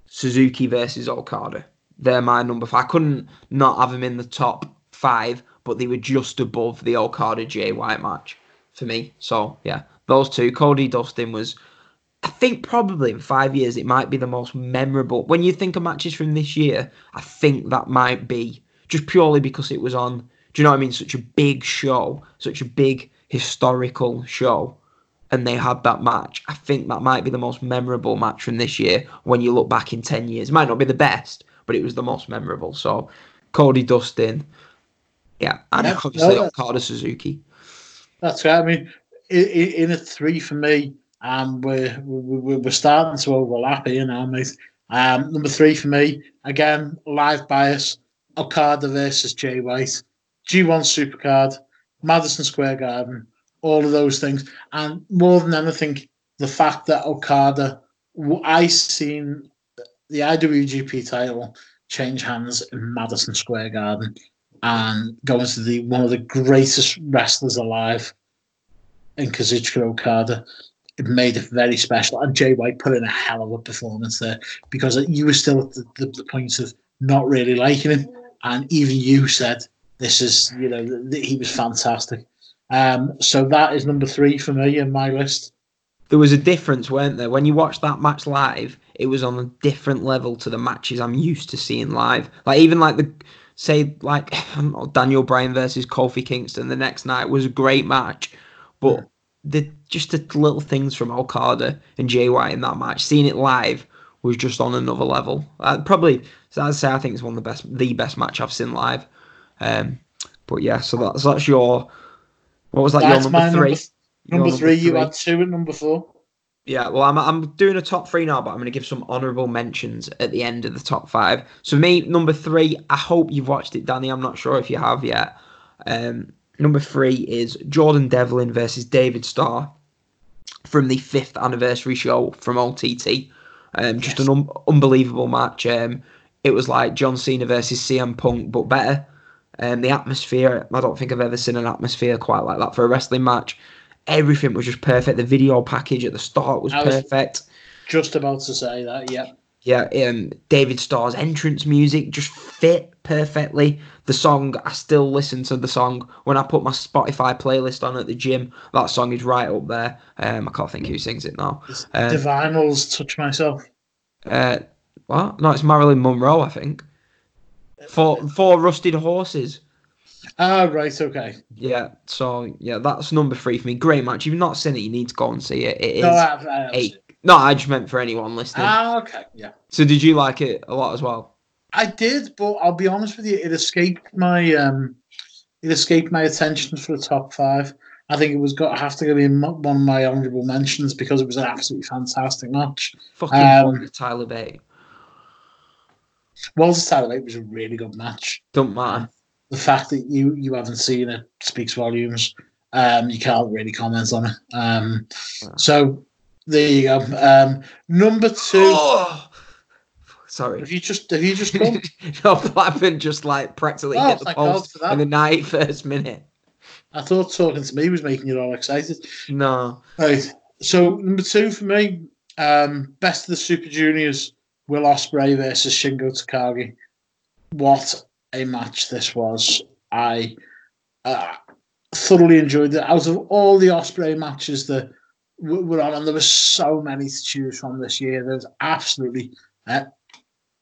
Suzuki versus Okada. They're my number five. I couldn't not have them in the top five, but they were just above the Okada Jay White match for me. So yeah, those two. Cody Dustin was, I think probably in five years it might be the most memorable. When you think of matches from this year, I think that might be just purely because it was on. Do you know what I mean? Such a big show, such a big historical show and they had that match. I think that might be the most memorable match from this year when you look back in 10 years. It might not be the best, but it was the most memorable. So, Cody Dustin, yeah, and Yeah, obviously no, Okada Suzuki. That's right. I mean, in, in a three for me, um, we're, we're, we're starting to overlap here now, mate. Um, number three for me, again, live bias, Okada versus Jay White, G1 Supercard, Madison Square Garden, all of those things. And more than anything, the fact that Okada I seen the IWGP title change hands in Madison Square Garden and go into the one of the greatest wrestlers alive in Kazuchika Okada. It made it very special, and Jay White put in a hell of a performance there because you were still at the, the, the point of not really liking him, and even you said this is you know th- th- he was fantastic. Um, so that is number three for me in my list. There was a difference, weren't there? When you watched that match live, it was on a different level to the matches I'm used to seeing live. Like even like the say like Daniel Bryan versus Kofi Kingston the next night was a great match, but the just the little things from Okada and Jay White in that match, seeing it live was just on another level. Uh, probably, so I'd say I think it's one of the best, the best match I've seen live. Um, but yeah, so that's that's your. What was that? That's your number three. number, number three. You had two and number four. Yeah, well, I'm, I'm doing a top three now, but I'm going to give some honourable mentions at the end of the top five. So, me, number three, I hope you've watched it, Danny. I'm not sure if you have yet. Um, number three is Jordan Devlin versus David Starr from the fifth anniversary show from OTT. Um, just Yes. an un- unbelievable match. Um, it was like John Cena versus CM Punk, but better. Um, the atmosphere, I don't think I've ever seen an atmosphere quite like that for a wrestling match. Everything was just perfect. The video package at the start was was- perfect. Just about to say that. Yeah. Yeah, um, David Starr's entrance music just fit perfectly. The song, I still listen to the song when I put my Spotify playlist on at the gym. That song is right up there. Um, I can't think who sings it now. Um, Divinyls touch myself. Uh, what? No, it's Marilyn Monroe, I think. Four, four rusted horses. Ah, right. Okay. Yeah, so yeah, that's number three for me. Great match. If you've not seen it, you need to go and see it. It is No, I have, I it. No. I just meant for anyone listening. Ah, okay. Yeah. so did you like it a lot as well? I did, but I'll be honest with you, it escaped my um, it escaped my attention for the top five. I think it was got to have to go in one of my honourable mentions because it was an absolutely fantastic match. Fucking Um, Tyler Bate. Walter Tyler Bate was a really good match. Don't matter. The fact that you you haven't seen it speaks volumes. Um, you can't really comment on it. Um, so there you go. Um, number two. Oh! Sorry. Have you just have you just come? no, Blackburn just like practically Oh, hit the post in the 91st minute. I thought talking to me was making you all excited. No. Right. So number two for me, um, best of the Super Juniors, Will Ospreay versus Shingo Takagi. What a match this was! I uh, thoroughly enjoyed it. Out of all the Ospreay matches that were on, and there were so many to choose from this year. There's absolutely uh,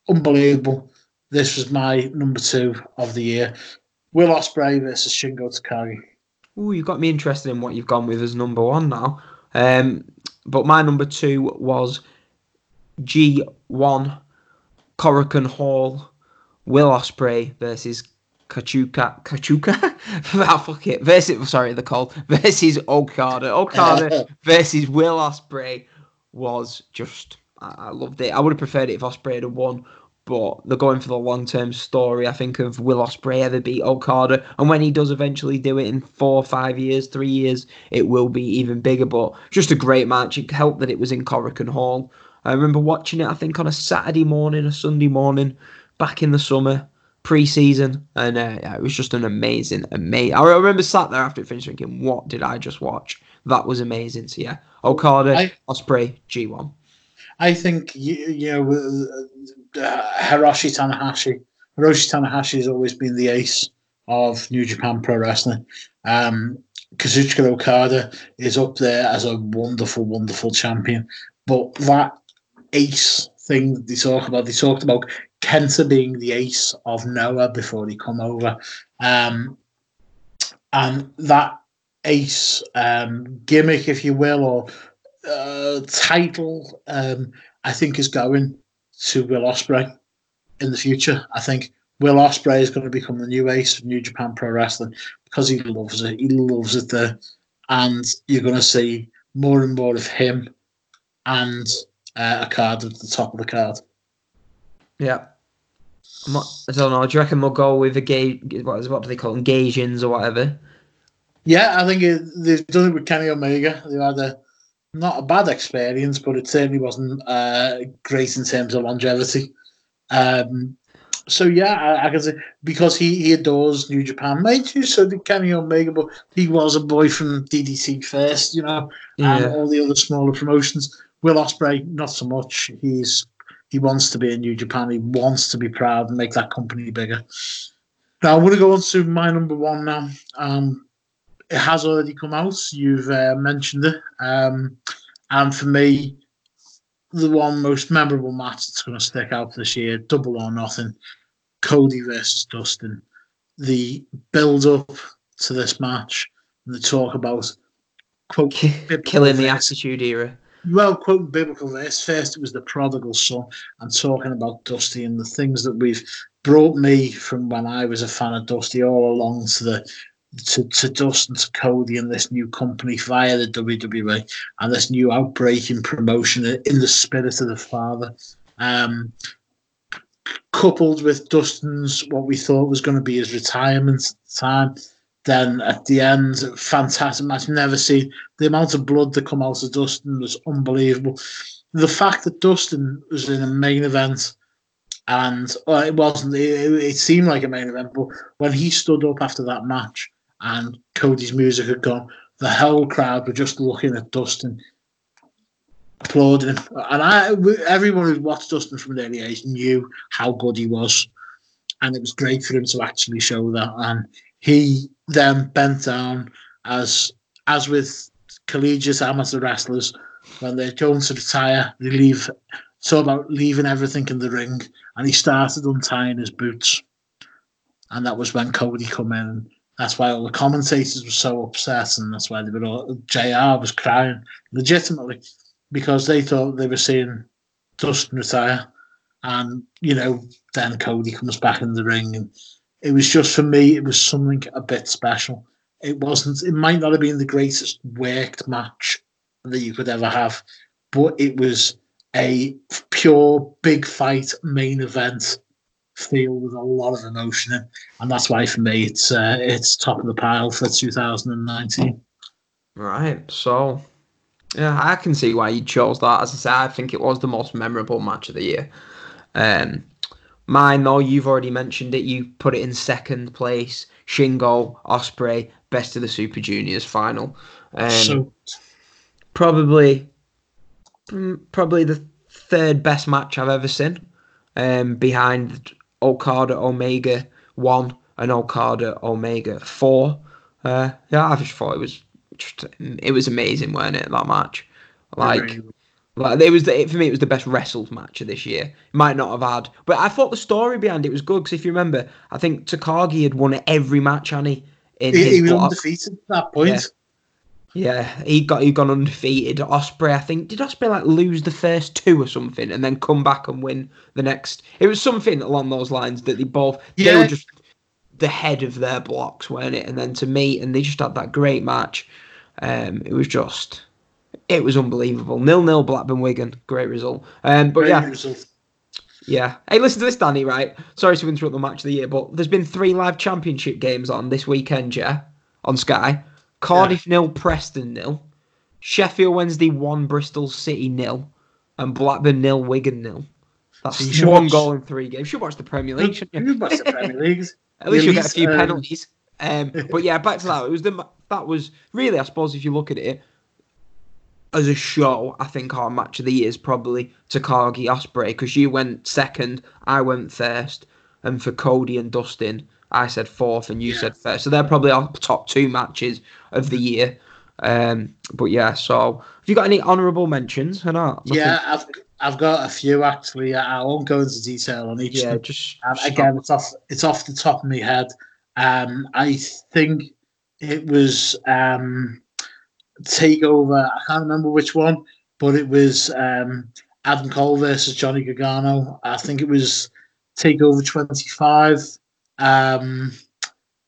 unbelievable. This was my number two of the year. Will Ospreay versus Shingo Takagi. Ooh, you've got me interested in what you've gone with as number one now. Um, but my number two was G1 Korakuen Hall Will Ospreay versus Kachuka Kachuka? Ah, fuck it. Versus sorry the call. Versus Okada. Okada versus Will Ospreay was just I, I loved it. I would have preferred it if Ospreay had won but they're going for the long term story I think of Will Ospreay ever beat Okada. And when he does eventually do it in four five years three years it will be even bigger. But just a great match. It helped that it was in Korakuen Hall. I remember watching it I think on a Saturday morning a Sunday morning back in the summer pre-season, and uh, yeah, it was just an amazing, amazing. I remember sat there after it finished thinking, "What did I just watch?" That was amazing. So yeah, Okada, I- Ospreay, G one. I think you, you know uh, Hiroshi Tanahashi. Hiroshi Tanahashi has always been the ace of New Japan Pro Wrestling. Um, Kazuchika Okada is up there as a wonderful, wonderful champion. But that ace thing that they talk about, they talked about Kenta being the ace of Noah before he come over. Um, and that ace um, gimmick, if you will, or uh, title, um, I think is going to Will Ospreay in the future. I think Will Ospreay is going to become the new ace of New Japan Pro Wrestling because he loves it. He loves it there, and you're going to see more and more of him and uh, a card at the top of the card. Yeah. Not, I don't know. Do you reckon we'll go with the gay? What is what do they call them? Gaijins or whatever? Yeah, I think it, they've done it with Kenny Omega. They've had a not a bad experience, but it certainly wasn't uh, great in terms of longevity. Um, so yeah, I, I, can say because he, he adores New Japan, mate. So did Kenny Omega, but he was a boy from DDT first, you know, yeah. and all the other smaller promotions. Will Ospreay, not so much. He's he wants to be in New Japan. He wants to be proud and make that company bigger. Now I'm going to go on to my number one now. Um, it has already come out. You've uh, mentioned it, um, and for me, the one most memorable match that's going to stick out this year, Double or Nothing, Cody versus Dustin. The build up to this match, and the talk about quote killing the Attitude Era. Well, quoting biblical verse, first it was the prodigal son, and talking about Dusty and the things that we've brought me from when I was a fan of Dusty all along to the to, to Dustin to Cody and this new company via the WWE and this new outbreaking promotion in the spirit of the father. Um, coupled with Dustin's what we thought was going to be his retirement time. Then at the end, fantastic match. Never seen the amount of blood that come out of Dustin was unbelievable. The fact that Dustin was in a main event and well, it wasn't, it, it seemed like a main event, but when he stood up after that match and Cody's music had gone, the whole crowd were just looking at Dustin, applauding. And I, everyone who watched Dustin from an early age knew how good he was, and it was great for him to actually show that. And he then bent down as, as with collegiate amateur wrestlers, when they're going to retire, they leave. So about leaving everything in the ring, and he started untying his boots, and that was when Cody come in that's why all the commentators were so upset, and that's why they were all, JR was crying legitimately because they thought they were seeing Dustin retire, and you know then Cody comes back in the ring, and it was just for me it was something a bit special. It wasn't. It might not have been the greatest worked match that you could ever have, but it was a pure big fight main event feel with a lot of emotion in, and that's why for me it's uh, it's top of the pile for 2019. Right. So, yeah, I can see why you chose that. As I say, I think it was the most memorable match of the year. Um, mine though, you've already mentioned it. You put it in second place. Shingo Ospreay, best of the Super Juniors final. Um, so probably, mm, probably the third best match I've ever seen. Um, behind Okada Omega one and Okada Omega four. Uh, yeah, I just thought it was just it was amazing, weren't it? That match, like. Like it was the, for me, it was the best wrestled match of this year. Might not have had, but I thought the story behind it was good because if you remember, I think Takagi had won every match, Annie. In he, he was block. undefeated at that point. Yeah. Yeah, he got he gone undefeated. Ospreay, I think, did Ospreay like lose the first two or something, and then come back and win the next? It was something along those lines that they both yeah. they were just the head of their blocks, weren't it? And then to meet, and they just had that great match. Um, it was just, it was unbelievable. Nil nil Blackburn Wigan, great result. Um, but great yeah. Result. Yeah. Hey, listen to this, Danny, right? Sorry to interrupt the match of the year, but there's been three live championship games on this weekend, yeah? On Sky. Cardiff yeah. nil, Preston nil, Sheffield Wednesday one, Bristol City nil, and Blackburn nil, Wigan nil. That's so one watch, goal in three games. You should watch the Premier League, shouldn't you? You watch the Premier League. At least you'll get a few um... penalties. Um, but yeah, back to that. It was the that was really, I suppose, if you look at it as a show, I think our match of the year is probably Takagi Ospreay because you went second, I went first, and for Cody and Dustin, I said fourth and you yeah. said first. So they're probably our top two matches of the year. Um, but yeah, so have you got any honourable mentions or not? Nothing? Yeah, I've I've got a few actually. I won't go into detail on each. Yeah, just um, again, it's off it's off the top of my head. Um, I think it was um, Takeover. I can't remember which one, but it was um, Adam Cole versus Johnny Gargano. I think it was Takeover twenty five um,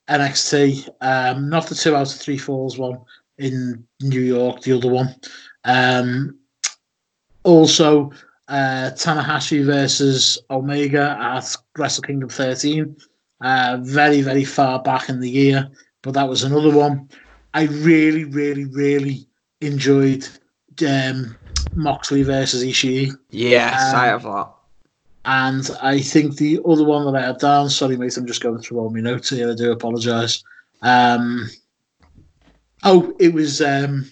NXT, um, not the two out of three falls one in New York, the other one. Um, also, uh, Tanahashi versus Omega at Wrestle Kingdom 13. Uh, very, very far back in the year, but that was another one. I really, really, really enjoyed um, Moxley versus Ishii. Yes, I Um, have that. And I think the other one that I had down, sorry mate, I'm just going through all my notes here. I do apologise. Um, oh, it was um,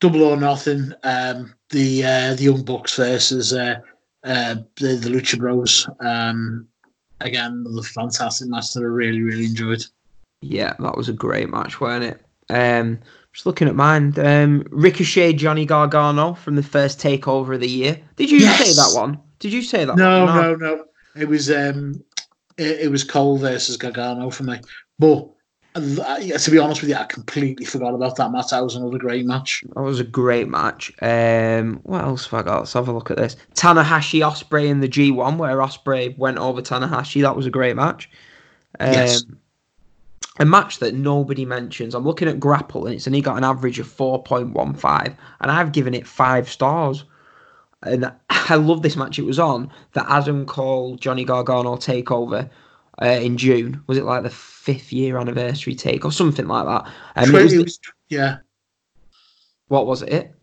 Double or Nothing. Um, the uh, the Young Bucks versus uh, uh, the the Lucha Bros. Um, again, another fantastic match that I really really enjoyed. Yeah, that was a great match, wasn't it? Um, just looking at mine. Um, Ricochet, Johnny Gargano from the first takeover of the year. Did you Yes. say that one? Did you say that? No, one? no, no. It was um, it, it was Cole versus Gargano for me. But uh, yeah, to be honest with you, I completely forgot about that match. That was another great match. That was a great match. Um, what else have I got? Let's have a look at this. Tanahashi Ospreay in the G1, where Ospreay went over Tanahashi. That was a great match. Um, Yes. A match that nobody mentions. I'm looking at Grapple, and it's only got an average of 4.15, and I've given it five stars. And I love this match. It was on the Adam Cole Johnny Gargano takeover uh, in June. Was it like the fifth year anniversary take or something like that? And it was it was, yeah, what was it?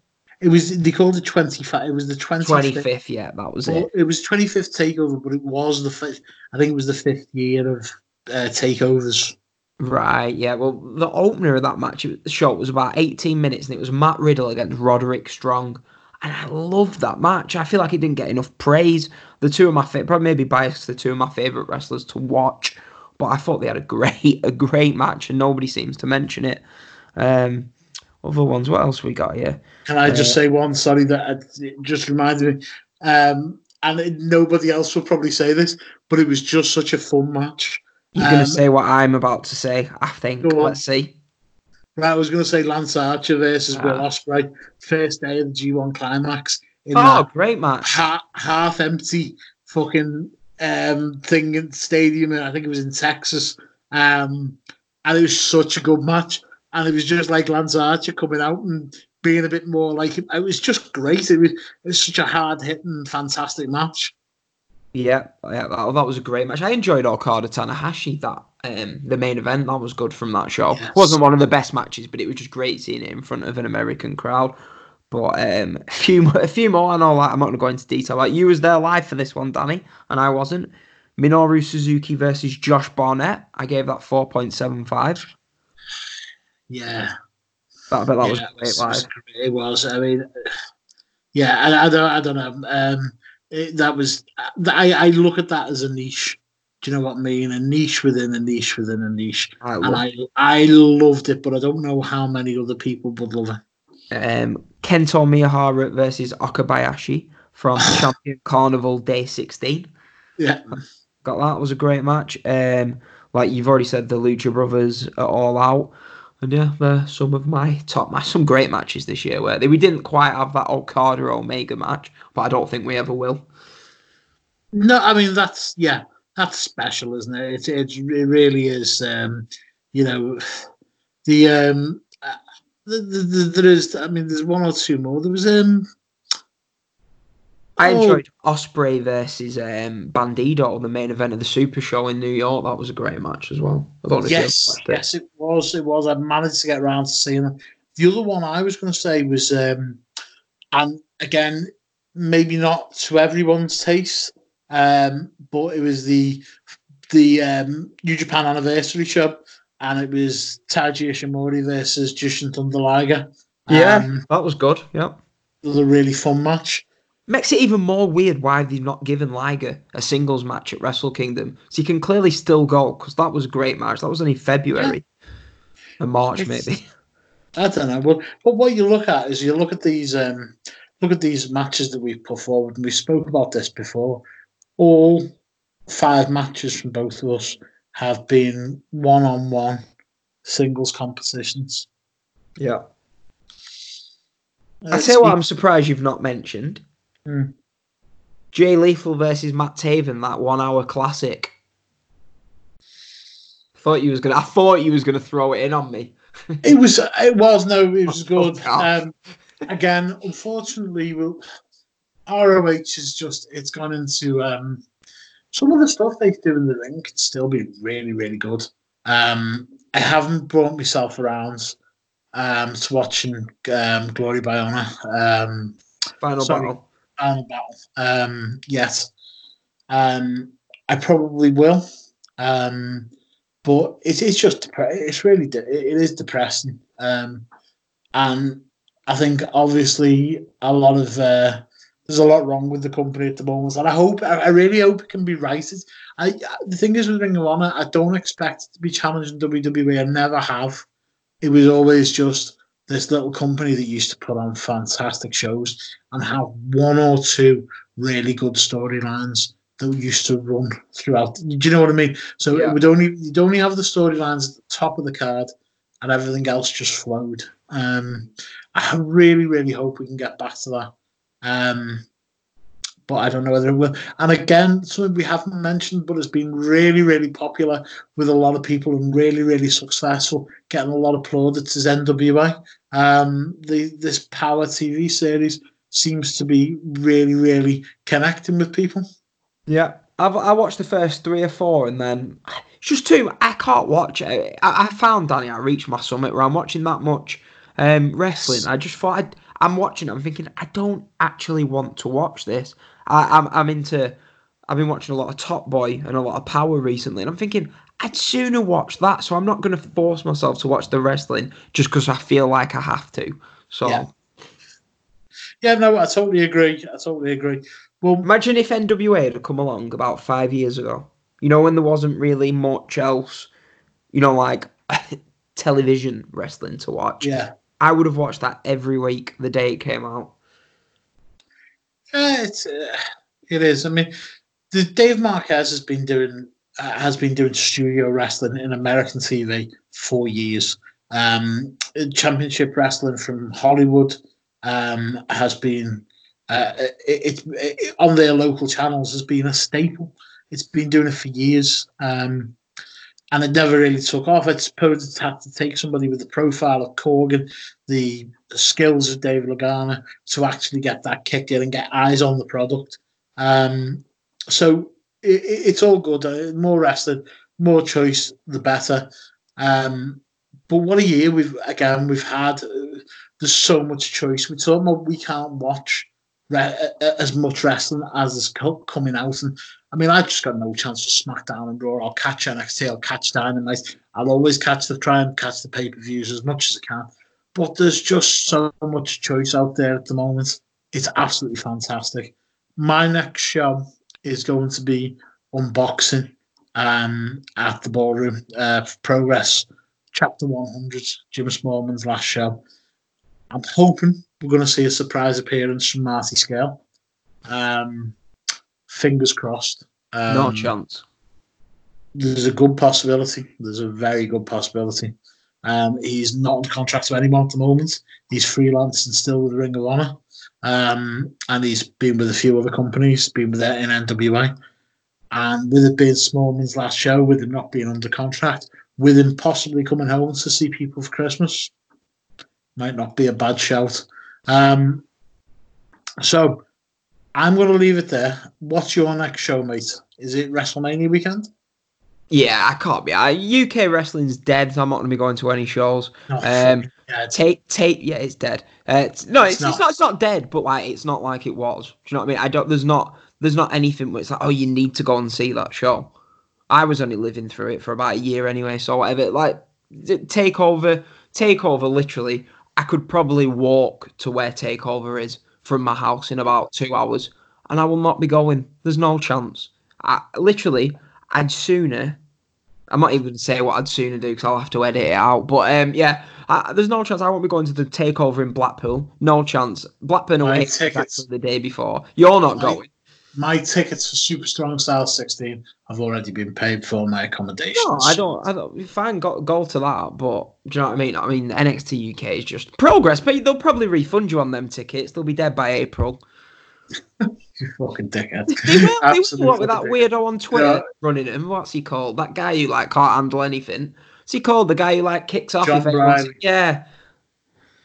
it was. They called it twenty five. It was the twenty fifth. yeah, that was it. It was twenty fifth takeover, but it was the fifth. I think it was the fifth year of uh, takeovers. Right, yeah. Well, the opener of that match, show was about 18 minutes, and it was Matt Riddle against Roderick Strong. And I loved that match. I feel like it didn't get enough praise. The two of my favorite, probably maybe biased, the two of my favorite wrestlers to watch. But I thought they had a great, a great match, and nobody seems to mention it. Um, other ones, what else we got here? Can I just Uh, say one? Sorry, that it just reminded me. Um, and it, nobody else will probably say this, but it was just such a fun match. You're gonna Um, say what I'm about to say, I think. Let's see. Right, I was going to say Lance Archer versus Will Ah. Ospreay, first day of the G1 climax in Oh, great match. ha- half empty fucking um, thing in the stadium. and I think it was in Texas. Um, and it was such a good match. And it was just like Lance Archer coming out and being a bit more like him. It was just great. It was, it was such a hard hitting, fantastic match. Yeah, yeah, that, that was a great match. I enjoyed Okada Tanahashi. That um, the main event that was good from that show. Yes. wasn't one of the best matches, but it was just great seeing it in front of an American crowd. But um, a few, a few more. I know, like I'm not going to go into detail. Like you was there live for this one, Danny, and I wasn't. Minoru Suzuki versus Josh Barnett. I gave that four point seven five. Yeah. That, that was Yeah, great it live. was, it was. I mean, yeah, I, I don't, I don't know. Um, it, that was. I, I look at that as a niche. Do you know what I mean? A niche within a niche within a niche, I and I, I loved it, but I don't know how many other people would love it. um, Kento Miyahara versus Okabayashi from Champion Carnival Day 16. Yeah, Got that was a great match. Um, like you've already said, the Lucha Brothers are all out, and yeah, they're some of my top match, some great matches this year. Where we didn't quite have that Okada Omega match, but I don't think we ever will. no, I mean that's yeah, that's special, isn't it? It, it, it really is. Um, you know, the um, uh, the, the, the, there is. I mean, there's one or two more. There was um. I Oh. enjoyed Ospreay versus um, Bandido, the main event of the Super Show in New York. That was a great match as well. I don't know Yes, it. yes, it was. It was. I managed to get around to seeing it. The other one I was going to say was, um, and again, maybe not to everyone's taste, um, but it was the the um, New Japan anniversary show, and it was Taiji Ishimori versus Jushin Thunder Liger. Yeah, um, that was good. Yeah. it was a really fun match. Makes it even more weird why they've not given Liger a singles match at Wrestle Kingdom. So he can clearly still go because that was a great match. That was only February and March, It's- maybe. I don't know. But, but what you look at is you look at these um, look at these matches that we've put forward, and we spoke about this before. All five matches from both of us have been one-on-one singles competitions. Yeah. I Uh, tell you what, I'm surprised you've not mentioned. Hmm. Jay Lethal versus Matt Taven, that one-hour classic. Thought you was gonna. I thought you was gonna throw it in on me. it was it was no, it was Oh, good. Um, again, unfortunately, we'll, ROH is just it's gone into um, some of the stuff they do in the ring could still be really really good. Um, I haven't brought myself around um, to watching um, Glory by Honor. Um, Final Sorry. battle. Final battle um, yet. Um, I probably will, um, but it, it's just it's really de- it is depressing, um, and I think obviously a lot of uh, there's a lot wrong with the company at the moment, and I hope I, I really hope it can be righted. I the thing is with Ring of Honor, I don't expect it to be challenging WWE. I never have. It was always just this little company that used to put on fantastic shows and have one or two really good storylines that used to run throughout. Do you know what I mean? So Yeah. it would only you'd only have the storylines at the top of the card, and everything else just flowed. Um, I really, really hope we can get back to that. Um, but I don't know whether it will. And again, something we haven't mentioned, but it's been really, really popular with a lot of people and really, really successful, getting a lot of plaudits is NWA. Um, the this Power TV series seems to be really, really connecting with people. Yeah, I've I watched the first three or four, and then it's just too. I can't watch it. I, I found Danny. I reached my summit where I'm watching that much um, wrestling. I just thought I'd, I'm watching. it, I'm thinking I don't actually want to watch this. I, I'm I'm into. I've been watching a lot of Top Boy and a lot of Power recently, and I'm thinking I'd sooner watch that. So I'm not going to force myself to watch the wrestling just because I feel like I have to. So Yeah. Yeah, no, I totally agree. I totally agree. Well, Imagine if NWA had come along about five years ago. You know, when there wasn't really much else, you know, like television wrestling to watch. yeah, I would have watched that every week the day it came out. Yeah, it's uh, it is. I mean, the Dave Marquez has been doing uh, has been doing studio wrestling in American TV for years. Um, championship wrestling from Hollywood um, has been uh, it, it, it on their local channels has been a staple. It's been doing it for years. Um, and it never really took off. It's had to take somebody with the profile of Corgan, the skills of Dave Lagana, to actually get that kick in and get eyes on the product. Um, so it, it- it's all good. Uh, more wrestling, more choice, the better. Um, but what a year we've again we've had. Uh, there's so much choice. We talk about we can't watch re- as much wrestling as is co- coming out, and I mean I just got no chance for SmackDown and Raw. I'll catch NXT. I'll catch Dynamite. I'll always catch the try and catch the pay per views as much as I can. But there's just so much choice out there at the moment. It's absolutely fantastic. My next show is going to be unboxing um, at the ballroom. Uh, Progress Chapter 100, Jim Smallman's last show. I'm hoping we're going to see a surprise appearance from Marty Scurll. Um, fingers crossed. Um, no chance. there's a good possibility. There's a very good possibility. Um, he's not on contract to anyone at the moment. He's freelance and still with the Ring of Honor. Um, and he's been with a few other companies, been with it in NWA. And with it being Smallman's last show, with him not being under contract, with him possibly coming home to see people for Christmas, might not be a bad shout. Um, so I'm going to leave it there. What's your next show, mate? Is it WrestleMania weekend? Yeah, I can't be. I, UK wrestling's dead. I'm not going to be going to any shows. No, Um, Take, take, yeah, it's dead. Uh, it's, no, it's, It's it's, not. not. It's not dead, but like, it's not like it was. Do you know what I mean? I don't. There's not. There's not anything where it's like, oh, you need to go and see that show. I was only living through it for about a year anyway, so whatever. Like, takeover, takeover. Literally, I could probably walk to where takeover is from my house in about two hours, and I will not be going. There's no chance. I literally, I'd sooner. I'm not even going to say what I'd sooner do because I'll have to edit it out. But um, yeah, I, there's no chance I won't be going to the takeover in Blackpool. No chance. Blackburn My away tickets- the day before. You're not My- going. My tickets for Super Strong Style 16 have already been paid for my accommodations. No, I don't. I don't. Fine, go go to that. But do you know what I mean? I mean, NXT UK is just progress, but they'll probably refund you on them tickets. They'll be dead by April. You fucking dickhead. They will. They will. What with that fucking weirdo on Twitter Yeah. running him? What's he called? That guy who like can't handle anything. What's he called? The guy who like kicks off. John if. Yeah.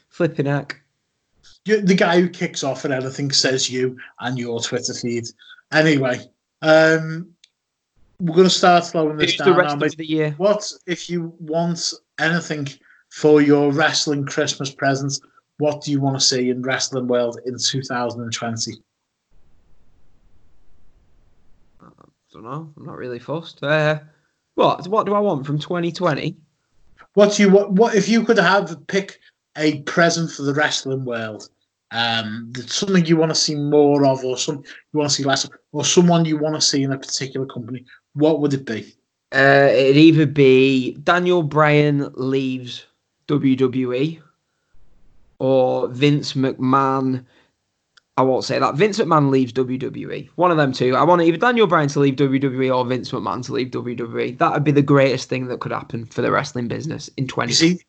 Flipping heck. The guy who kicks off at anything says you and your Twitter feed. Anyway, um, we're going to start slowing this down the rest mate. of the year? What if you want anything for your wrestling Christmas presents. What do you want to see in wrestling world in 2020? I don't know. I'm not really fussed. Uh, what? What do I want from 2020? What do you what, what if you could have pick a present for the wrestling world? Um, something you want to see more of, or some you want to see less of, or someone you want to see in a particular company. What would it be? Uh, it'd either be Daniel Bryan leaves WWE or Vince McMahon. I won't say that. Vince McMahon leaves WWE. One of them two. I want either Daniel Bryan to leave WWE or Vince McMahon to leave WWE. That would be the greatest thing that could happen for the wrestling business in 20. You see,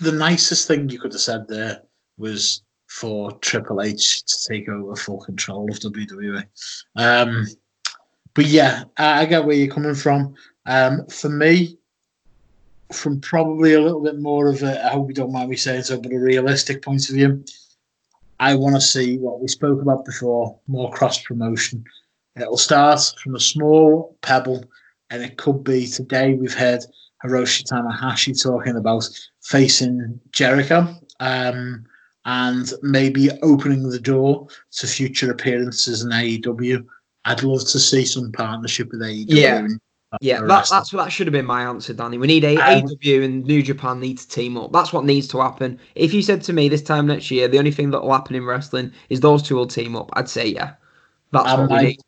the nicest thing you could have said there was for Triple H to take over full control of WWE. Um, but yeah, I, I get where you're coming from. Um, for me, from probably a little bit more of a, I hope you don't mind me saying so, but a realistic point of view, I want to see what we spoke about before more cross promotion. It'll start from a small pebble, and it could be today we've heard Hiroshi Tanahashi talking about facing Jericho um, and maybe opening the door to future appearances in AEW. I'd love to see some partnership with AEW. Yeah. Yeah, that, that's that should have been my answer, Danny. We need a Um, AEW and New Japan need to team up. That's what needs to happen. If you said to me this time next year, the only thing that will happen in wrestling is those two will team up, I'd say yeah. That's Um, what we my, need.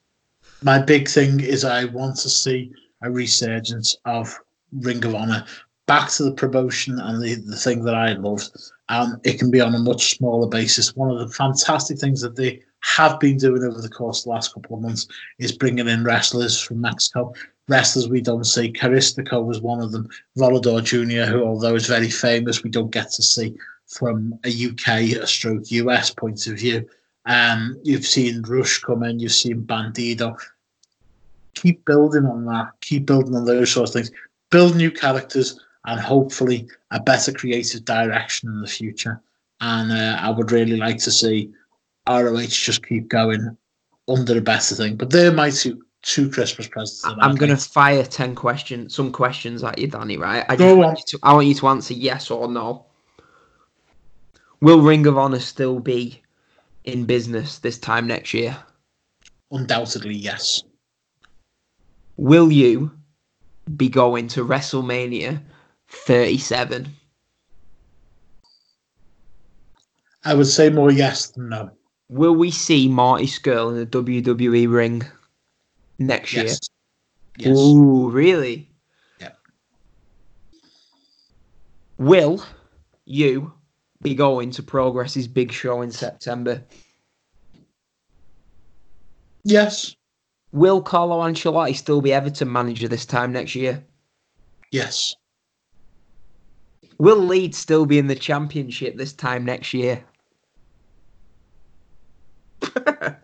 my big thing is I want to see a resurgence of Ring of Honor back to the promotion and the, the thing that I loved. Um, it can be on a much smaller basis. One of the fantastic things that they have been doing over the course of the last couple of months is bringing in wrestlers from Mexico. Wrestlers we don't see. Caristico was one of them. Volador Jr., who, although is very famous, we don't get to see from a UK, a stroke US point of view. Um, you've seen Rush come in, you've seen Bandido. Keep building on that. Keep building on those sorts of things. Build new characters and hopefully a better creative direction in the future. And uh, I would really like to see ROH just keep going under a better thing. But they're my two two Christmas presents. I'm gonna fire ten questions, some questions at you, Danny. Right? I just want you to, I want you to answer yes or no. Will Ring of Honor still be in business this time next year? undoubtedly yes. Will you be going to WrestleMania 37? I would say more yes than no. Will we see Marty Scurll in the WWE ring next Yes. year? Yes. Ooh, really? Yeah. Will you be going to Progress's big show in September? Yes. Will Carlo Ancelotti still be Everton manager this time next year? Yes. Will Leeds still be in the championship this time next year?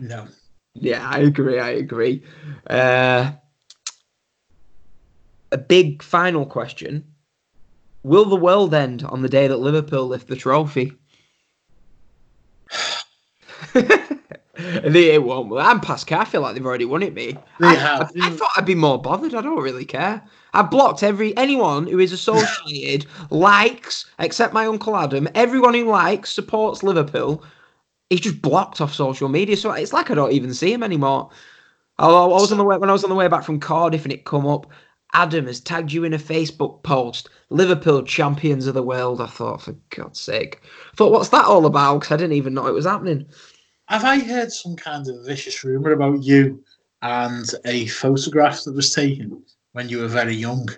No. Yeah, I agree. I agree. Uh, a big final question: Will the world end on the day that Liverpool lift the trophy? it won't. I'm Pascal. I feel like they've already won it, me. They I, have. I, I thought I'd be more bothered. I don't really care. I've blocked every anyone who is associated, likes, except my uncle Adam. Everyone who likes supports Liverpool. He's just blocked off social media, so it's like I don't even see him anymore. Although I was on the way when I was on the way back from Cardiff and it come up. Adam has tagged you in a Facebook post. Liverpool champions of the world. I thought, for God's sake, I thought, what's that all about? Because I didn't even know it was happening. Have I heard some kind of vicious rumor about you and a photograph that was taken when you were very young?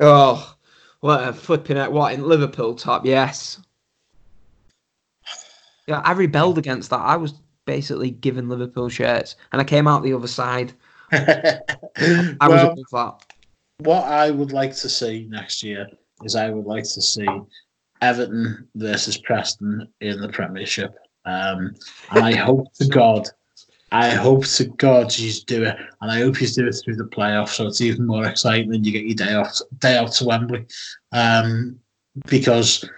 Oh, what a flipping! What in Liverpool top? Yes. Yeah, I rebelled against that. I was basically given Liverpool shirts, and I came out the other side. I was well, above that. what I would like to see next year is I would like to see Everton versus Preston in the Premiership. Um, and I hope to God, I hope to God he's do it, and I hope he's do it through the playoffs, so it's even more exciting. And you get your day off, day out to Wembley, um, because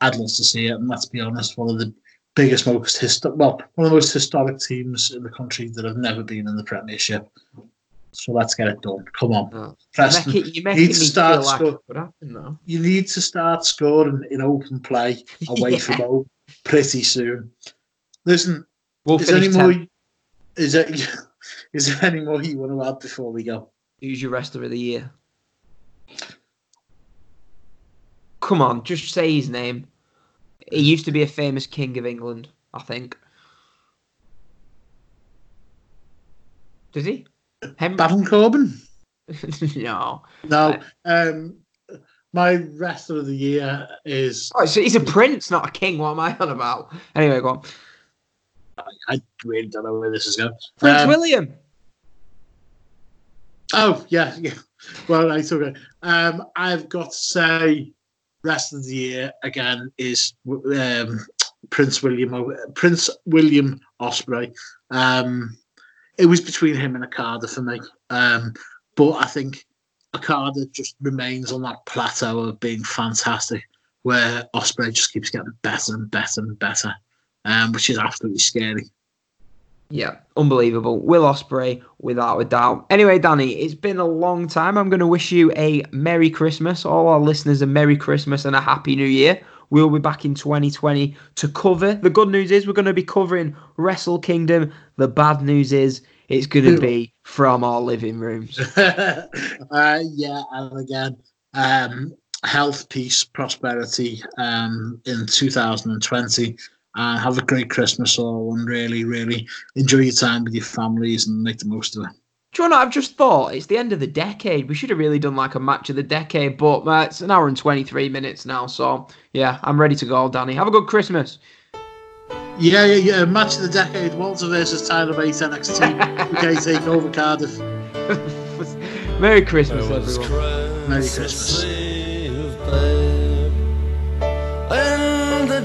I'd love to see it. And let's be honest, one of the biggest, most historic, well, one of the most historic teams in the country that have never been in the Premiership. So let's get it done. Come on, Oh. Preston. Making, you're need to start like score- it could happen though. You need to start scoring in open play away Yeah. from home pretty soon. Listen, We'll is any more? 10th. Is there, is there any more you want to add before we go? Who's your wrestler of the year? Come on, just say his name. He used to be a famous king of England, I think. Does he? Henry? Baron Corbin? no. No. Um, my wrestler of the year is Oh, so he's a prince, not a king. What am I on about? Anyway, go on. I really don't know where this is going. Prince Um, William. Oh yeah, yeah. Well, right, okay. Um, I've got to say, rest of the year again is um, Prince William Prince William Ospreay. Um, it was between him and Okada for me, um, but I think Okada just remains on that plateau of being fantastic, where Ospreay just keeps getting better and better and better, um, which is absolutely scary. Yeah, unbelievable. Will Ospreay, without a doubt. Anyway, Danny, it's been a long time. I'm going to wish you a Merry Christmas, all our listeners a Merry Christmas and a Happy New Year. We'll be back in 2020 to cover. The good news is we're going to be covering Wrestle Kingdom. The bad news is it's going to be from our living rooms. uh, yeah, and again, um, health, peace, prosperity um, in 2020. And have a great Christmas all and really, really enjoy your time with your families and make the most of it. Do you know what I've just thought? It's the end of the decade. We should have really done like a match of the decade, but uh, it's an hour and 23 minutes now. So, yeah, I'm ready to go, Danny. Have a good Christmas. Yeah, yeah, yeah. Match of the decade Walter versus Tyler Bate NXT. UK take over Cardiff. Merry Christmas, There was everyone. Merry Christmas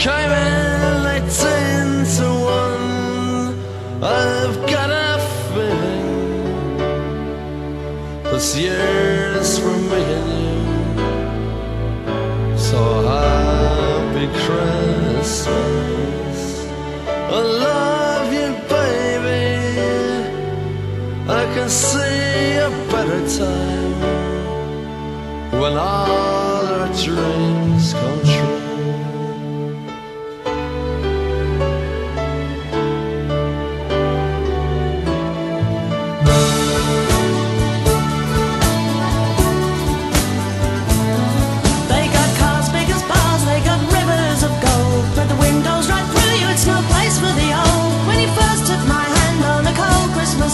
came in eighteen to one. I've got a feeling this year's for me and you. So happy Christmas. I love you, baby. I can see a better time when all our dreams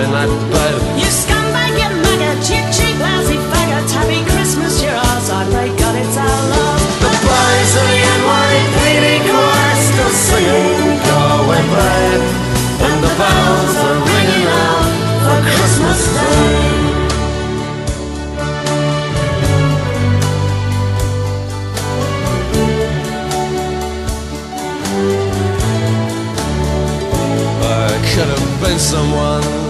A dripping that. You scumbag, you maggot, you cheap, lousy faggot. Happy Christmas, you're ours. I pray God it's our love. The boys of the NYPD choir still singing Go away, babe And the bells are ringing out for Christmas Day I could have been someone